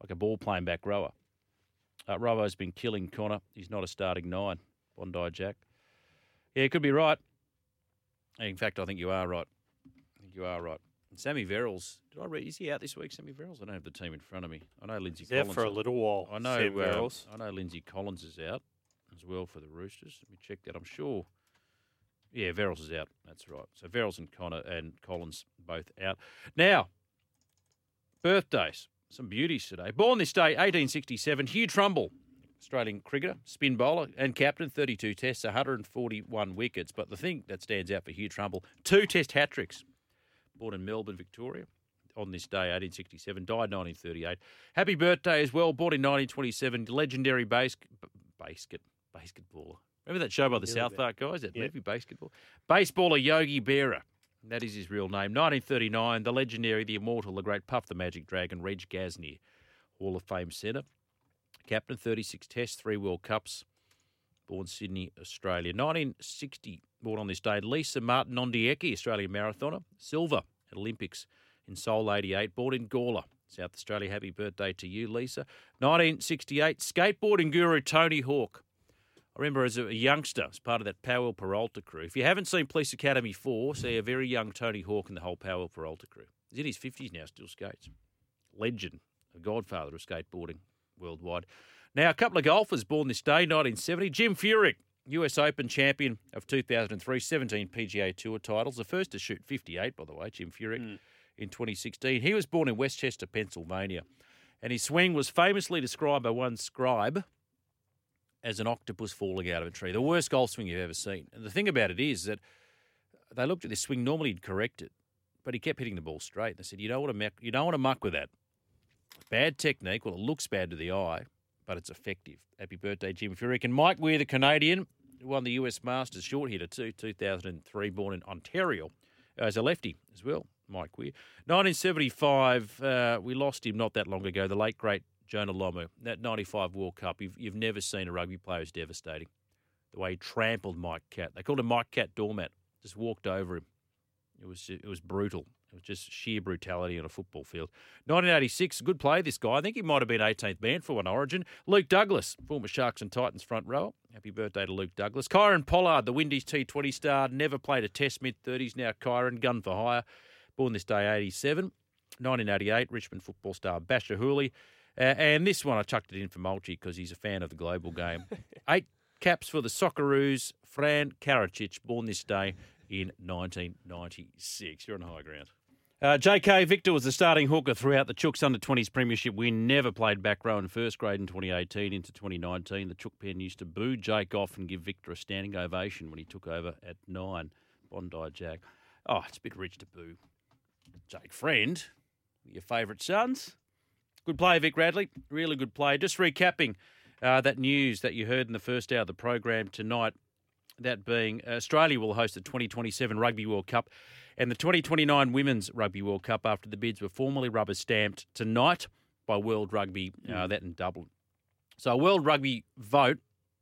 like a ball playing back rower. Uh, Robbo's been killing Connor. He's not a starting nine, Bondi Jack. Yeah, could be right. In fact, I think you are right. I think you are right. And Sammy Verrills, did I read? Is he out this week, Sammy Verrills? I don't have the team in front of me. I know Lindsay He's Collins. for a little while. I know. Sam uh, I know Lindsay Collins is out as well for the Roosters. Let me check that. I'm sure. Yeah, Verrills is out. That's right. So Verrills and Connor and Collins both out. Now, birthdays. Some beauties today. Born this day, 1867, Hugh Trumble, Australian cricketer, spin bowler and captain, 32 tests, 141 wickets. But the thing that stands out for Hugh Trumble, two test hat tricks. Born in Melbourne, Victoria, on this day, 1867, died 1938. Happy birthday as well, born in 1927, legendary base, basket, basketballer. Remember that show by the South. Park guys, that Yeah. movie Basketball? Baseballer Yogi Berra. That is his real name. 1939, the legendary, the immortal, the great Puff the Magic Dragon, Reg Gasnier, Hall of Fame centre. Captain, 36 tests, three World Cups. Born Sydney, Australia. 1960, born on this day, Lisa Martin Ondieki, Australian marathoner. Silver at Olympics in Seoul 88. Born in Gawler, South Australia. Happy birthday to you, Lisa. 1968, skateboarding guru Tony Hawk. I remember as a youngster, as part of that Powell Peralta crew. If you haven't seen Police Academy 4, see a very young Tony Hawk and the whole Powell Peralta crew. He's in his 50s now, still skates. Legend, a godfather of skateboarding worldwide. Now, a couple of golfers born this day, 1970. Jim Furyk, US Open champion of 2003, 17 PGA Tour titles. The first to shoot 58, by the way, Jim Furyk, hmm. in 2016. He was born in Westchester, Pennsylvania. And his swing was famously described by one scribe as an octopus falling out of a tree. The worst golf swing you've ever seen. And the thing about it is that they looked at this swing. Normally he'd correct it, but he kept hitting the ball straight. They said, "You don't want to muck, you don't want to muck with that. Bad technique. Well, it looks bad to the eye, but it's effective." Happy birthday, Jim Furyk and Mike Weir, the Canadian, who won the US Masters short hitter too, 2003, born in Ontario, uh, as a lefty as well. Mike Weir. 1975, uh, we lost him not that long ago. The late great Jonah Lomu. That 95 World Cup, you've, you've never seen a rugby player as devastating. The way he trampled Mike Catt. They called him Mike Catt Doormat. Just walked over him. It was it was brutal. It was just sheer brutality on a football field. 1986, good play, this guy. I think he might have been 18th man for one origin. Luke Douglas, former Sharks and Titans front rower. Happy birthday to Luke Douglas. Kieron Pollard, the Windies T20 star, never played a test mid 30s. Now Kieron, gun for hire. Born this day, 87. 1988, Richmond football star Basher Hooley. Uh, and this one I chucked it in for Mulchi because he's a fan of the global game. (laughs) Eight caps for the Socceroos, Fran Karacic, born this day in 1996. You're on high ground. Uh, J.K. Victor was the starting hooker throughout the Chooks under 20s premiership win. Never played back row in first grade in 2018 into 2019. The Chook pen used to boo Jake off and give Victor a standing ovation when he took over at nine. Bondi Jack. Oh, it's a bit rich to boo Jake Friend, your favourite sons. Good play, Vic Radley. Really good play. Just recapping uh, that news that you heard in the first hour of the program tonight. That being Australia will host the 2027 Rugby World Cup and the 2029 Women's Rugby World Cup after the bids were formally rubber stamped tonight by World Rugby, uh, that in Dublin. So, a World Rugby vote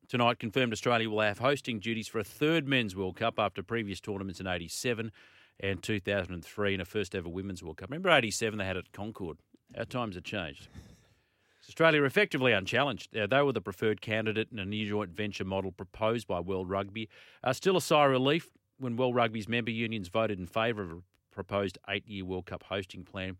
tonight confirmed Australia will have hosting duties for a third Men's World Cup after previous tournaments in 87 and 2003 and a first ever Women's World Cup. Remember 87 they had it at Concord? Our times have changed. (laughs) Australia are effectively unchallenged. Uh, they were the preferred candidate in a new joint venture model proposed by World Rugby. Uh, still a sigh of relief when World Rugby's member unions voted in favour of a proposed eight year World Cup hosting plan.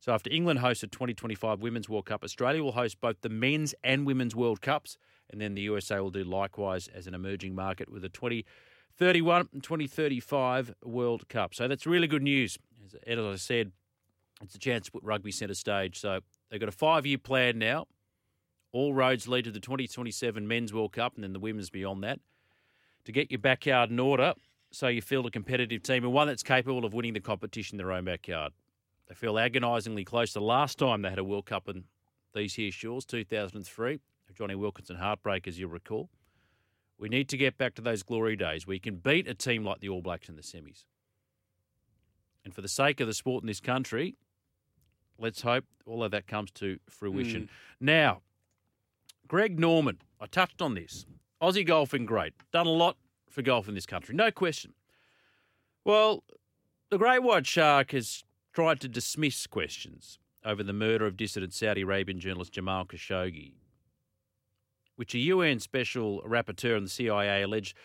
So after England hosted 2025 Women's World Cup, Australia will host both the men's and women's World Cups, and then the USA will do likewise as an emerging market with a 2031 and 2035 World Cup. So that's really good news. As, as I said, it's a chance to put rugby centre stage. So they've got a five year plan now. All roads lead to the 2027 Men's World Cup and then the women's beyond that. To get your backyard in order so you field a competitive team and one that's capable of winning the competition in their own backyard. They feel agonisingly close the last time they had a World Cup in these here shores, 2003. Jonny Wilkinson heartbreak, as you'll recall. We need to get back to those glory days where you can beat a team like the All Blacks in the semis. And for the sake of the sport in this country, let's hope all of that comes to fruition. Mm. Now, Greg Norman, I touched on this. Aussie golfing great. Done a lot for golf in this country, no question. Well, the Great White Shark has tried to dismiss questions over the murder of dissident Saudi Arabian journalist Jamal Khashoggi, which a UN special rapporteur and the CIA alleged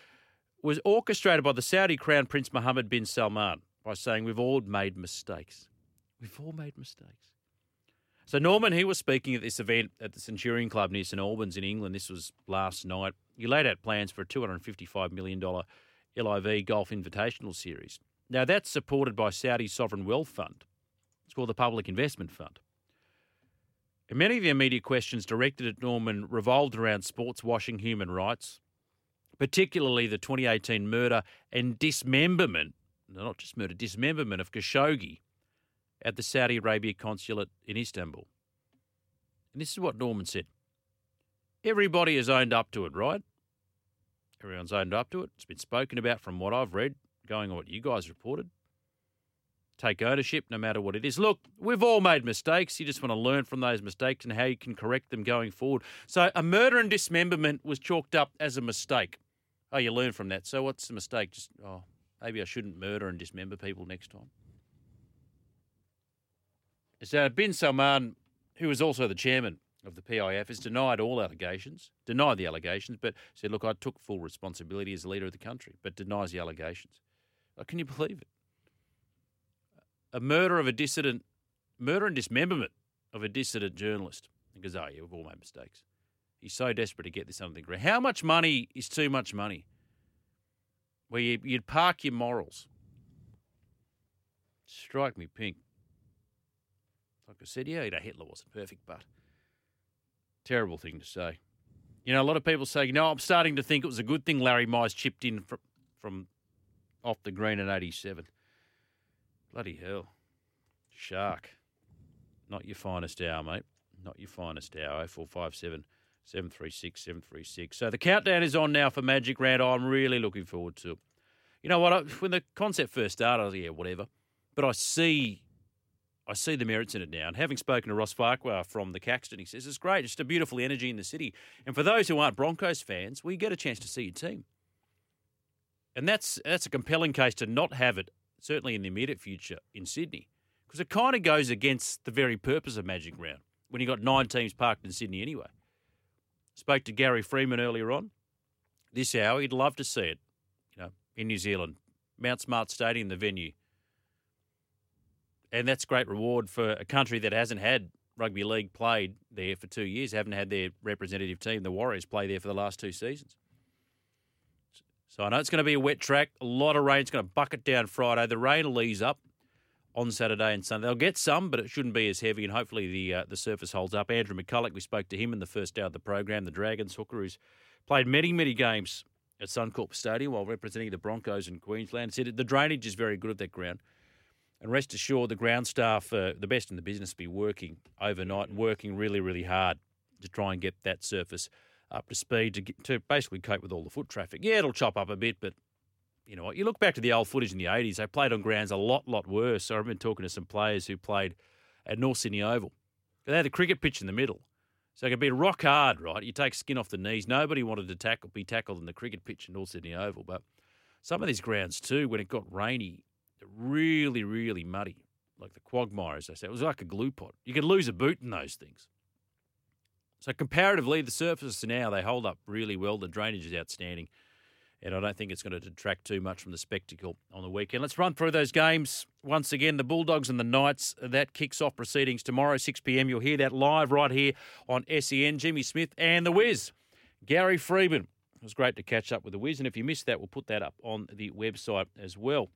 was orchestrated by the Saudi Crown Prince Mohammed bin Salman by saying we've all made mistakes. We've all made mistakes. So Norman, he was speaking at this event at the Centurion Club near St Albans in England. This was last night. He laid out plans for a $255 million LIV Golf Invitational Series. Now that's supported by Saudi Sovereign Wealth Fund. It's called the Public Investment Fund. And many of the immediate questions directed at Norman revolved around sports washing human rights, particularly the 2018 murder and dismemberment, not just murder, dismemberment of Khashoggi at the Saudi Arabia consulate in Istanbul. And this is what Norman said. Everybody has owned up to it, right? Everyone's owned up to it. It's been spoken about from what I've read, going on what you guys reported. Take ownership no matter what it is. Look, we've all made mistakes. You just want to learn from those mistakes and how you can correct them going forward. So a murder and dismemberment was chalked up as a mistake. Oh, you learn from that. So what's the mistake? Just, oh, maybe I shouldn't murder and dismember people next time. So bin Salman, who is also the chairman of the PIF, has denied all allegations, denied the allegations, but said, look, I took full responsibility as leader of the country, but denies the allegations. Oh, can you believe it? A murder of a dissident, murder and dismemberment of a dissident journalist. He goes, oh, yeah, we've all made mistakes. He's so desperate to get this under the ground. How much money is too much money? Where you, you'd park your morals. Strike me pink. Like I said, yeah, you know, Hitler wasn't perfect, but terrible thing to say. You know, a lot of people say, you know, I'm starting to think it was a good thing Larry Mize chipped in from, from off the green in 87. Bloody hell. Shark. Not your finest hour, mate. Not your finest hour. 0457 736 736. So the countdown is on now for Magic Round. I'm really looking forward to it. You know what? I, when the concept first started, I was like, yeah, whatever. But I see I see the merits in it now. And having spoken to Ross Farquhar from the Caxton, he says it's great. Just a beautiful energy in the city. And for those who aren't Broncos fans, we get a chance to see your team. And that's that's a compelling case to not have it, certainly in the immediate future in Sydney, because it kind of goes against the very purpose of Magic Round when you got nine teams parked in Sydney anyway. Spoke to Gary Freeman earlier on. This hour, he'd love to see it, you know, in New Zealand, Mount Smart Stadium, the venue and that's great reward for a country that hasn't had rugby league played there for two years, haven't had their representative team, the Warriors, play there for the last two seasons. So I know it's going to be a wet track, a lot of rain. It's going to bucket down Friday. The rain will ease up on Saturday and Sunday. They'll get some, but it shouldn't be as heavy, and hopefully the uh, the surface holds up. Andrew McCullough, we spoke to him in the first hour of the program, the Dragons hooker, who's played many, many games at Suncorp Stadium while representing the Broncos in Queensland. Said the drainage is very good at that ground. And rest assured, the ground staff, uh, the best in the business, be working overnight and working really, really hard to try and get that surface up to speed to, get, to basically cope with all the foot traffic. Yeah, it'll chop up a bit, but you know what? You look back to the old footage in the 80s, they played on grounds a lot, lot worse. So I've been talking to some players who played at North Sydney Oval. They had a cricket pitch in the middle. So it could be rock hard, right? You take skin off the knees. Nobody wanted to tackle, be tackled in the cricket pitch in North Sydney Oval. But some of these grounds, too, when it got rainy, really, really muddy. Like the quagmire, as they say. It was like a glue pot. You could lose a boot in those things. So comparatively, the surfaces now, they hold up really well. The drainage is outstanding. And I don't think it's going to detract too much from the spectacle on the weekend. Let's run through those games once again. The Bulldogs and the Knights, that kicks off proceedings tomorrow, 6 p.m. You'll hear that live right here on SEN. Jimmy Smith and the Wiz, Gary Freeman. It was great to catch up with the Wiz. And if you missed that, we'll put that up on the website as well.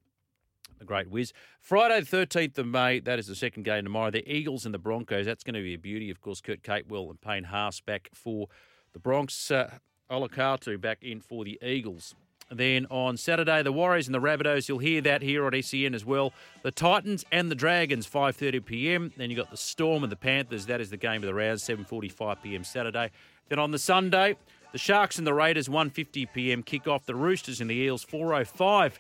The great whiz. Friday, the 13th of May, that is the second game tomorrow. The Eagles and the Broncos. That's going to be a beauty. Of course, Kurt Capewell and Payne Haas back for the Bronx. Uh, Olakau'atu back in for the Eagles. Then on Saturday, the Warriors and the Rabbitohs. You'll hear that here on SEN as well. The Titans and the Dragons, 5:30 p.m. Then you got the Storm and the Panthers. That is the game of the round, 7:45 p.m. Saturday. Then on the Sunday, the Sharks and the Raiders, 1:50 p.m. kick off. The Roosters and the Eels, 4:05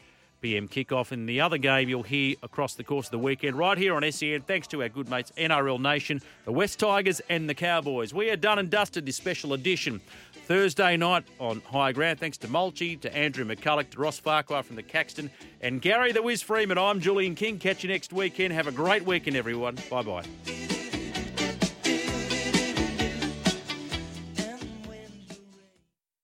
p.m. kickoff. And the other game you'll hear across the course of the weekend, right here on SEN, thanks to our good mates NRL Nation, the West Tigers and the Cowboys. We are done and dusted this special edition. Thursday night on High Ground. Thanks to Mulchi, to Andrew McCullough, to Ross Farquhar from the Caxton, and Gary the Wiz Freeman. I'm Julian King. Catch you next weekend. Have a great weekend, everyone. Bye bye.